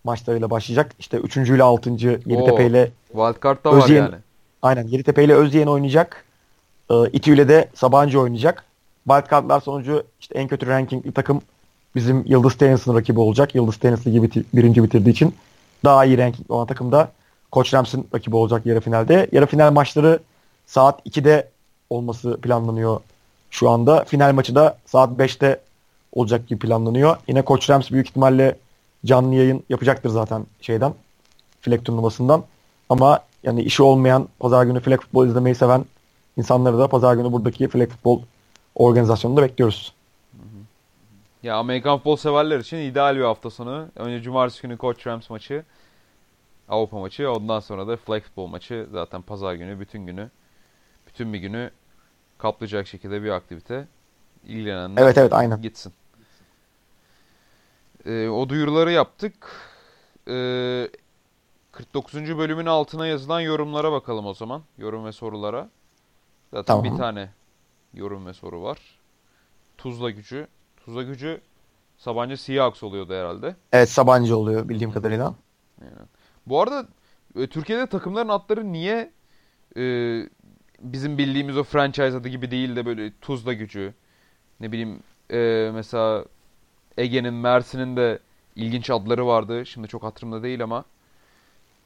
maçlarıyla başlayacak. İşte 3. ile 6. Yeditepe ile Wildcard da var Özyeğin- yani. aynen Yeditepe ile Özyeğin oynayacak. Ee, İTÜ ile de Sabancı oynayacak. Wildcard'lar sonucu işte en kötü rankingli takım bizim Yıldız Tennis'in rakibi olacak. Yıldız Tennis Ligi biti- birinci bitirdiği için daha iyi ranking olan takım da Koç Rams'in rakibi olacak yarı finalde. Yarı final maçları saat 2'de olması planlanıyor şu anda. Final maçı da saat 5'te olacak gibi planlanıyor. Yine Koç Rams büyük ihtimalle canlı yayın yapacaktır zaten şeyden. Flag turnuvasından. Ama yani işi olmayan pazar günü flag futbol izlemeyi seven insanları da pazar günü buradaki flag futbol organizasyonunda bekliyoruz. Ya Amerikan futbol severler için ideal bir hafta sonu. Önce cumartesi günü Koç Rams maçı. Avrupa maçı. Ondan sonra da flag futbol maçı. Zaten pazar günü bütün günü bütün bir günü kaplayacak şekilde bir aktivite. İlgilenenler Evet evet aynen. gitsin. Ee, o duyuruları yaptık. Ee, 49. bölümün altına yazılan yorumlara bakalım o zaman. Yorum ve sorulara. Zaten Tamam. bir tane yorum ve soru var. Tuzla gücü. Tuzla gücü Sabancı Seahawks oluyordu herhalde. Evet Sabancı oluyor bildiğim kadarıyla. Bu arada e, Türkiye'de takımların adları niye e, bizim bildiğimiz o franchise adı gibi değil de böyle Tuzla gücü. Ne bileyim e, mesela Ege'nin, Mersin'in de ilginç adları vardı. Şimdi çok hatırımda değil ama.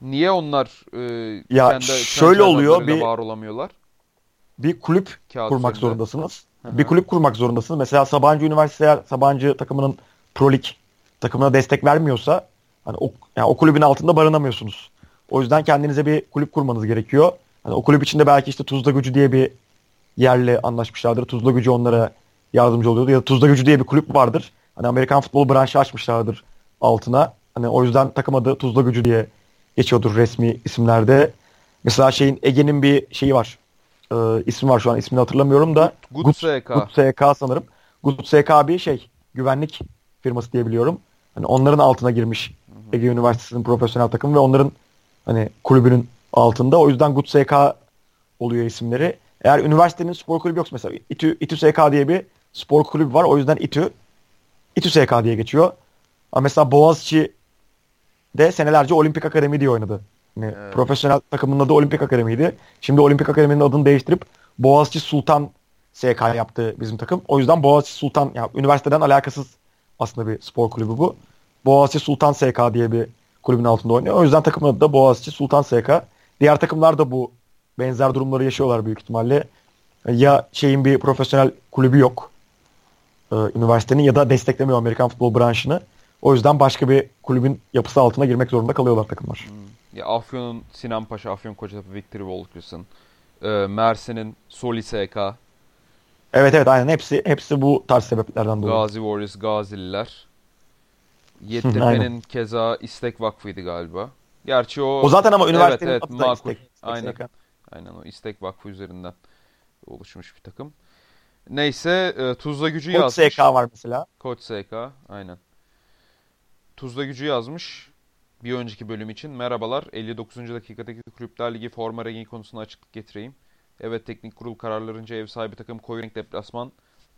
Niye onlar e, Ya kendi şöyle oluyor, bir- var olamıyorlar? Bir kulüp Kağıt kurmak üzerinde. zorundasınız. Hı hı. Bir kulüp kurmak zorundasınız. Mesela Sabancı Üniversitesi Sabancı takımının Pro Lig takımına destek vermiyorsa hani o, yani o kulübün altında barınamıyorsunuz. O yüzden kendinize bir kulüp kurmanız gerekiyor. Hani o kulüp içinde belki işte Tuzla Gücü diye bir yerle anlaşmışlardır. Tuzla Gücü onlara yardımcı oluyordu. Ya da Tuzla Gücü diye bir kulüp vardır. Hani Amerikan futbolu branşı açmışlardır altına. Hani o yüzden takım adı Tuzla Gücü diye geçiyordur resmi isimlerde. Mesela şeyin Ege'nin bir şeyi var. Ee, ismi var şu an ismini hatırlamıyorum da. Good Gut- SK. Gut SK sanırım. Gut SK bir şey güvenlik firması diye biliyorum. Hani onların altına girmiş Ege Üniversitesi'nin profesyonel takımı ve onların hani kulübünün altında. O yüzden Gut SK oluyor isimleri. Eğer üniversitenin spor kulübü yoksa mesela İTÜ, İTÜ SK diye bir spor kulübü var. O yüzden İTÜ İTÜ SK diye geçiyor. Ama mesela Boğaziçi de senelerce Olimpik Akademi diye oynadı. Yani Evet. Profesyonel takımının adı Olimpik Akademi'ydi. Şimdi Olimpik Akademi'nin adını değiştirip Boğaziçi Sultan SK yaptı bizim takım. O yüzden Boğaziçi Sultan, yani üniversiteden alakasız aslında bir spor kulübü bu. Boğaziçi Sultan SK diye bir kulübün altında oynuyor. O yüzden takımın adı da Boğaziçi Sultan SK. Diğer takımlar da bu benzer durumları yaşıyorlar büyük ihtimalle. Ya şeyin bir profesyonel kulübü yok e, üniversitenin ya da desteklemiyor Amerikan futbol branşını. O yüzden başka bir kulübün yapısı altına girmek zorunda kalıyorlar takımlar. Ya Afyon'un Sinan Paşa, Afyon Kocatepe Victory Volküs'ün, e, Mersin'in Soli SK, Evet evet aynen hepsi hepsi bu tarz sebeplerden dolayı. Gazi Warriors, Gazililer. (laughs) aynen. Yeditepe'nin keza İstek Vakfı'ydı galiba. Gerçi o... O zaten ama üniversitenin evet, evet, makul. İstek- İstek Aynen. SK. Aynen o İstek Vakfı üzerinden oluşmuş bir takım. Neyse e, Tuzla Gücü Koç yazmış. SK var mesela. Koç SK aynen. Tuzla Gücü yazmış. Bir önceki bölüm için. Merhabalar. 59. dakikadaki Kulüpler Ligi forma rengi konusuna açıklık getireyim. Evet teknik kurul kararlarınca ev sahibi takım koyu renk deplasman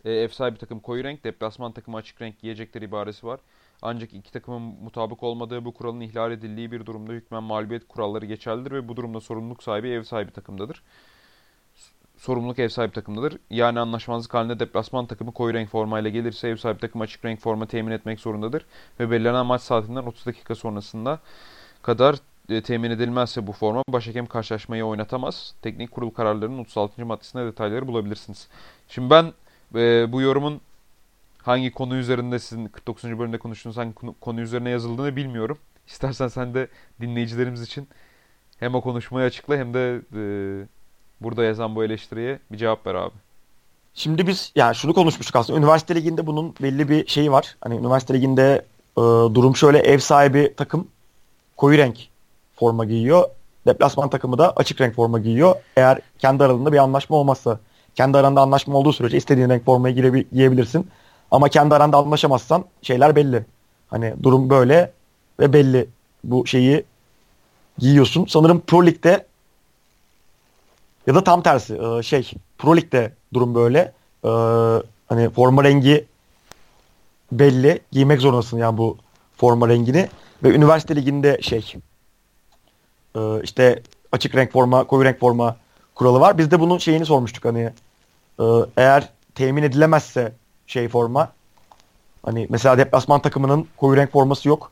e, ev sahibi takım koyu renk deplasman takımı açık renk giyecekler ibaresi var. Ancak iki takımın mutabık olmadığı bu kuralın ihlal edildiği bir durumda hükmen mağlubiyet kuralları geçerlidir ve bu durumda sorumluluk sahibi ev sahibi takımdadır. Sorumluluk ev sahibi takımdadır. Yani anlaşmazlık halinde deplasman takımı koyu renk formayla gelirse ev sahibi takım açık renk forma temin etmek zorundadır. Ve belirlenen maç saatinden 30 dakika sonrasında kadar e, temin edilmezse bu forma başhakem karşılaşmayı oynatamaz. Teknik kurul kararlarının 36. maddesinde detayları bulabilirsiniz. Şimdi ben e, bu yorumun hangi konu üzerinde sizin 49. bölümde konuştuğunuz hangi konu, üzerine yazıldığını bilmiyorum. (laughs) İstersen sen de dinleyicilerimiz için hem o konuşmayı açıkla hem de e, burada yazan bu eleştiriye bir cevap ver abi. Şimdi biz yani şunu konuşmuştuk aslında. Üniversite liginde bunun belli bir şeyi var. Hani üniversite liginde e, durum şöyle ev sahibi takım koyu renk forma giyiyor. Deplasman takımı da açık renk forma giyiyor. Eğer kendi aralarında bir anlaşma olmazsa kendi aranda anlaşma olduğu sürece istediğin renk formayı giyebi- giyebilirsin. Ama kendi aranda anlaşamazsan şeyler belli. Hani durum böyle ve belli. Bu şeyi giyiyorsun. Sanırım Pro Lig'de ya da tam tersi e, şey Pro Lig'de durum böyle. E, hani forma rengi belli. Giymek zorundasın yani bu forma rengini. Ve üniversite liginde şey e, işte açık renk forma, koyu renk forma kuralı var. Biz de bunun şeyini sormuştuk hani eğer temin edilemezse şey forma hani mesela deplasman takımının koyu renk forması yok.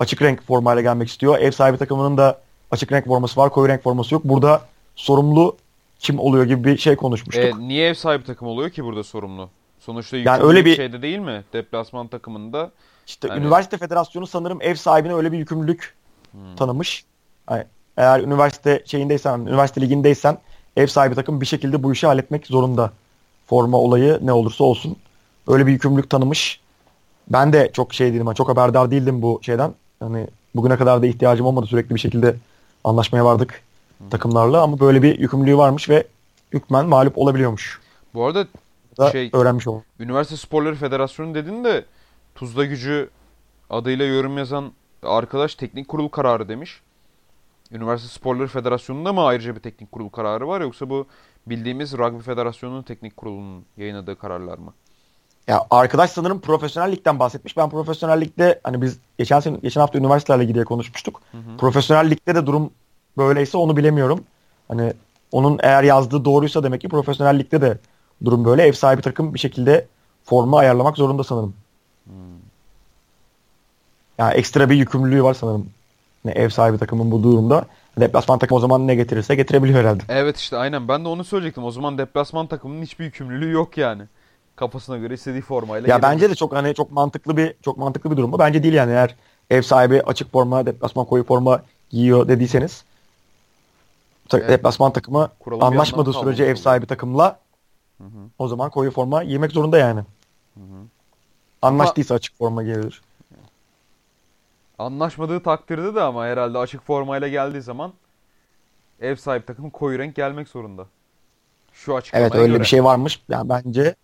Açık renk formayla gelmek istiyor. Ev sahibi takımının da açık renk forması var, koyu renk forması yok. Burada sorumlu kim oluyor gibi bir şey konuşmuştuk. E, niye ev sahibi takım oluyor ki burada sorumlu? Sonuçta Yani öyle bir- şeyde değil mi? Deplasman takımında İşte Yani- üniversite federasyonu sanırım ev sahibine öyle bir yükümlülük Hmm. tanımış. Yani eğer üniversite şeyindeysen, üniversite ligindeysen ev sahibi takım bir şekilde bu işi halletmek zorunda. Forma olayı ne olursa olsun. Öyle bir yükümlülük tanımış. Ben de çok şey değilim, çok haberdar değildim bu şeyden. Hani bugüne kadar da ihtiyacım olmadı. Sürekli bir şekilde anlaşmaya vardık takımlarla ama böyle bir yükümlülüğü varmış ve hükmen mağlup olabiliyormuş. bu arada Da Şey- öğrenmiş oldum. Üniversite Sporları Federasyonu dedin de Tuzla Gücü adıyla yorum yazan arkadaş teknik kurul kararı demiş. Üniversite Sporları Federasyonu'nda mı ayrıca bir teknik kurul kararı var yoksa bu bildiğimiz Rugby Federasyonu'nun teknik kurulunun yayınladığı kararlar mı? Ya arkadaş sanırım profesyonel ligden bahsetmiş. Ben profesyonel ligde hani biz geçen sene geçen hafta üniversitelerle ilgili konuşmuştuk. Hı hı. Profesyonel ligde de durum böyleyse onu bilemiyorum. Hani onun eğer yazdığı doğruysa demek ki profesyonel ligde de durum böyle. Ev sahibi takım bir şekilde formu ayarlamak zorunda sanırım. Hmm. Yani ekstra bir yükümlülüğü var sanırım. Yani ev sahibi takımın bu durumda. Deplasman takım o zaman ne getirirse getirebiliyor herhalde. Evet işte aynen ben de onu söyleyecektim. O zaman deplasman takımının hiçbir yükümlülüğü yok yani. Kafasına göre istediği formayla. Ya bence de çok hani çok mantıklı bir çok mantıklı bir durum mu? Bence değil yani eğer ev sahibi açık forma, deplasman koyu forma giyiyor dediyseniz evet. deplasman takımı Kuralım anlaşmadığı sürece ev sahibi takımla hı hı. o zaman koyu forma giymek zorunda yani. Hı hı. Anlaştıysa ama, açık forma giyebilir. Anlaşmadığı takdirde de ama herhalde açık formayla geldiği zaman ev sahibi takım koyu renk gelmek zorunda. Şu açıklamaya Evet öyle göre. bir şey varmış. Yani bence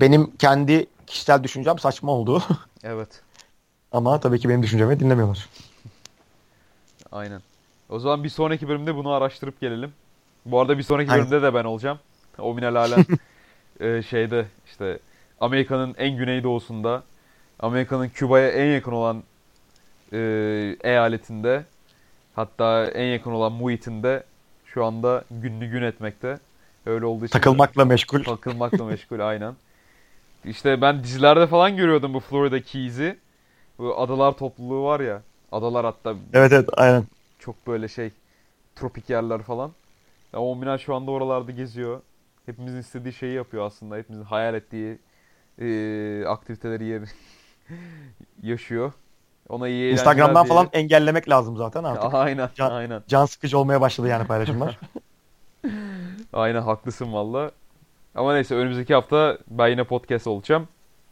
benim kendi kişisel düşüncem saçma oldu. (laughs) Evet. Ama tabii ki benim düşüncemi dinlemiyorlar. Aynen. O zaman bir sonraki bölümde bunu araştırıp gelelim. Bu arada bir sonraki Aynen. bölümde de ben olacağım. Ominal halen (laughs) e, şeyde işte Amerika'nın en güneydoğusunda Amerika'nın Küba'ya en yakın olan e, eyaletinde hatta en yakın olan muhitinde şu anda günlü gün etmekte. Öyle olduğu için takılmakla meşgul. Takılmakla meşgul (laughs) aynen. İşte ben dizilerde falan görüyordum bu Florida Keys'i. Bu adalar topluluğu var ya. Adalar hatta. Evet evet aynen. Çok böyle şey tropik yerler falan. Ya Omina şu anda oralarda geziyor. Hepimizin istediği şeyi yapıyor aslında. Hepimizin hayal ettiği e, aktiviteleri yer (laughs) yaşıyor. Ona iyi Instagram'dan diye. falan engellemek lazım zaten artık. Aynen, can, aynen. Can sıkıcı olmaya başladı yani paylaşımlar. (laughs) aynen haklısın valla. Ama neyse önümüzdeki hafta ben yine podcast olacağım.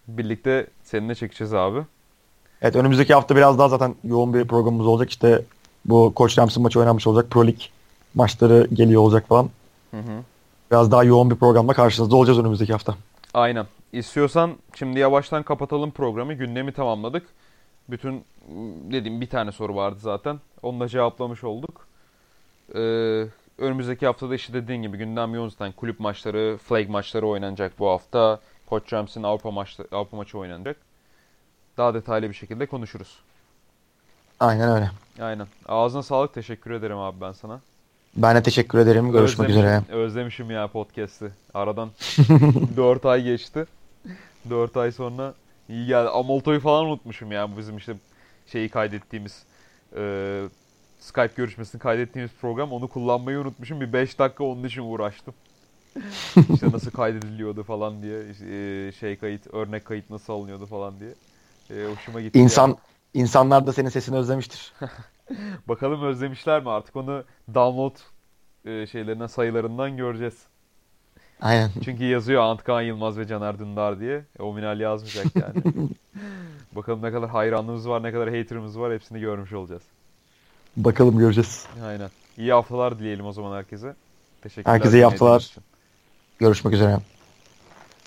Birlikte seninle çekeceğiz abi. Evet önümüzdeki hafta biraz daha zaten yoğun bir programımız olacak. İşte bu Koç Rams'ın maçı oynanmış olacak. Pro Lig maçları geliyor olacak falan. Hı hı. Biraz daha yoğun bir programla karşınızda olacağız önümüzdeki hafta. Aynen. İstiyorsan şimdi yavaştan kapatalım programı. Gündemi tamamladık. Bütün dediğim bir tane soru vardı zaten. Onu da cevaplamış olduk. Ee, önümüzdeki haftada işte dediğin gibi gündem yoğun zaten kulüp maçları, flag maçları oynanacak bu hafta. Koç Rams'in Avrupa, maçı, Avrupa maçı oynanacak. Daha detaylı bir şekilde konuşuruz. Aynen öyle. Aynen. Ağzına sağlık. Teşekkür ederim abi ben sana. Ben de teşekkür ederim. Görüşmek özlemişim, üzere. Özlemişim ya podcast'i. Aradan (laughs) 4 ay geçti. 4 ay sonra iyi geldi. Amolto'yu falan unutmuşum ya. Bizim işte şeyi kaydettiğimiz e, Skype görüşmesini kaydettiğimiz program. Onu kullanmayı unutmuşum. Bir 5 dakika onun için uğraştım. (laughs) İşte nasıl kaydediliyordu falan diye. E, şey kayıt, örnek kayıt nasıl alınıyordu falan diye. E, hoşuma gitti. İnsan, yani. İnsanlar da senin sesini özlemiştir. (laughs) Bakalım özlemişler mi artık onu download e, şeylerinden sayılarından göreceğiz. Aynen. Çünkü yazıyor Antkan Yılmaz ve Caner Dündar diye. E, o minal yazmayacak yani. (laughs) Bakalım ne kadar hayranlığımız var, ne kadar haterımız var hepsini görmüş olacağız. Bakalım göreceğiz. Aynen. İyi haftalar dileyelim o zaman herkese. Teşekkürler. Herkese iyi haftalar. Görüşmek üzere.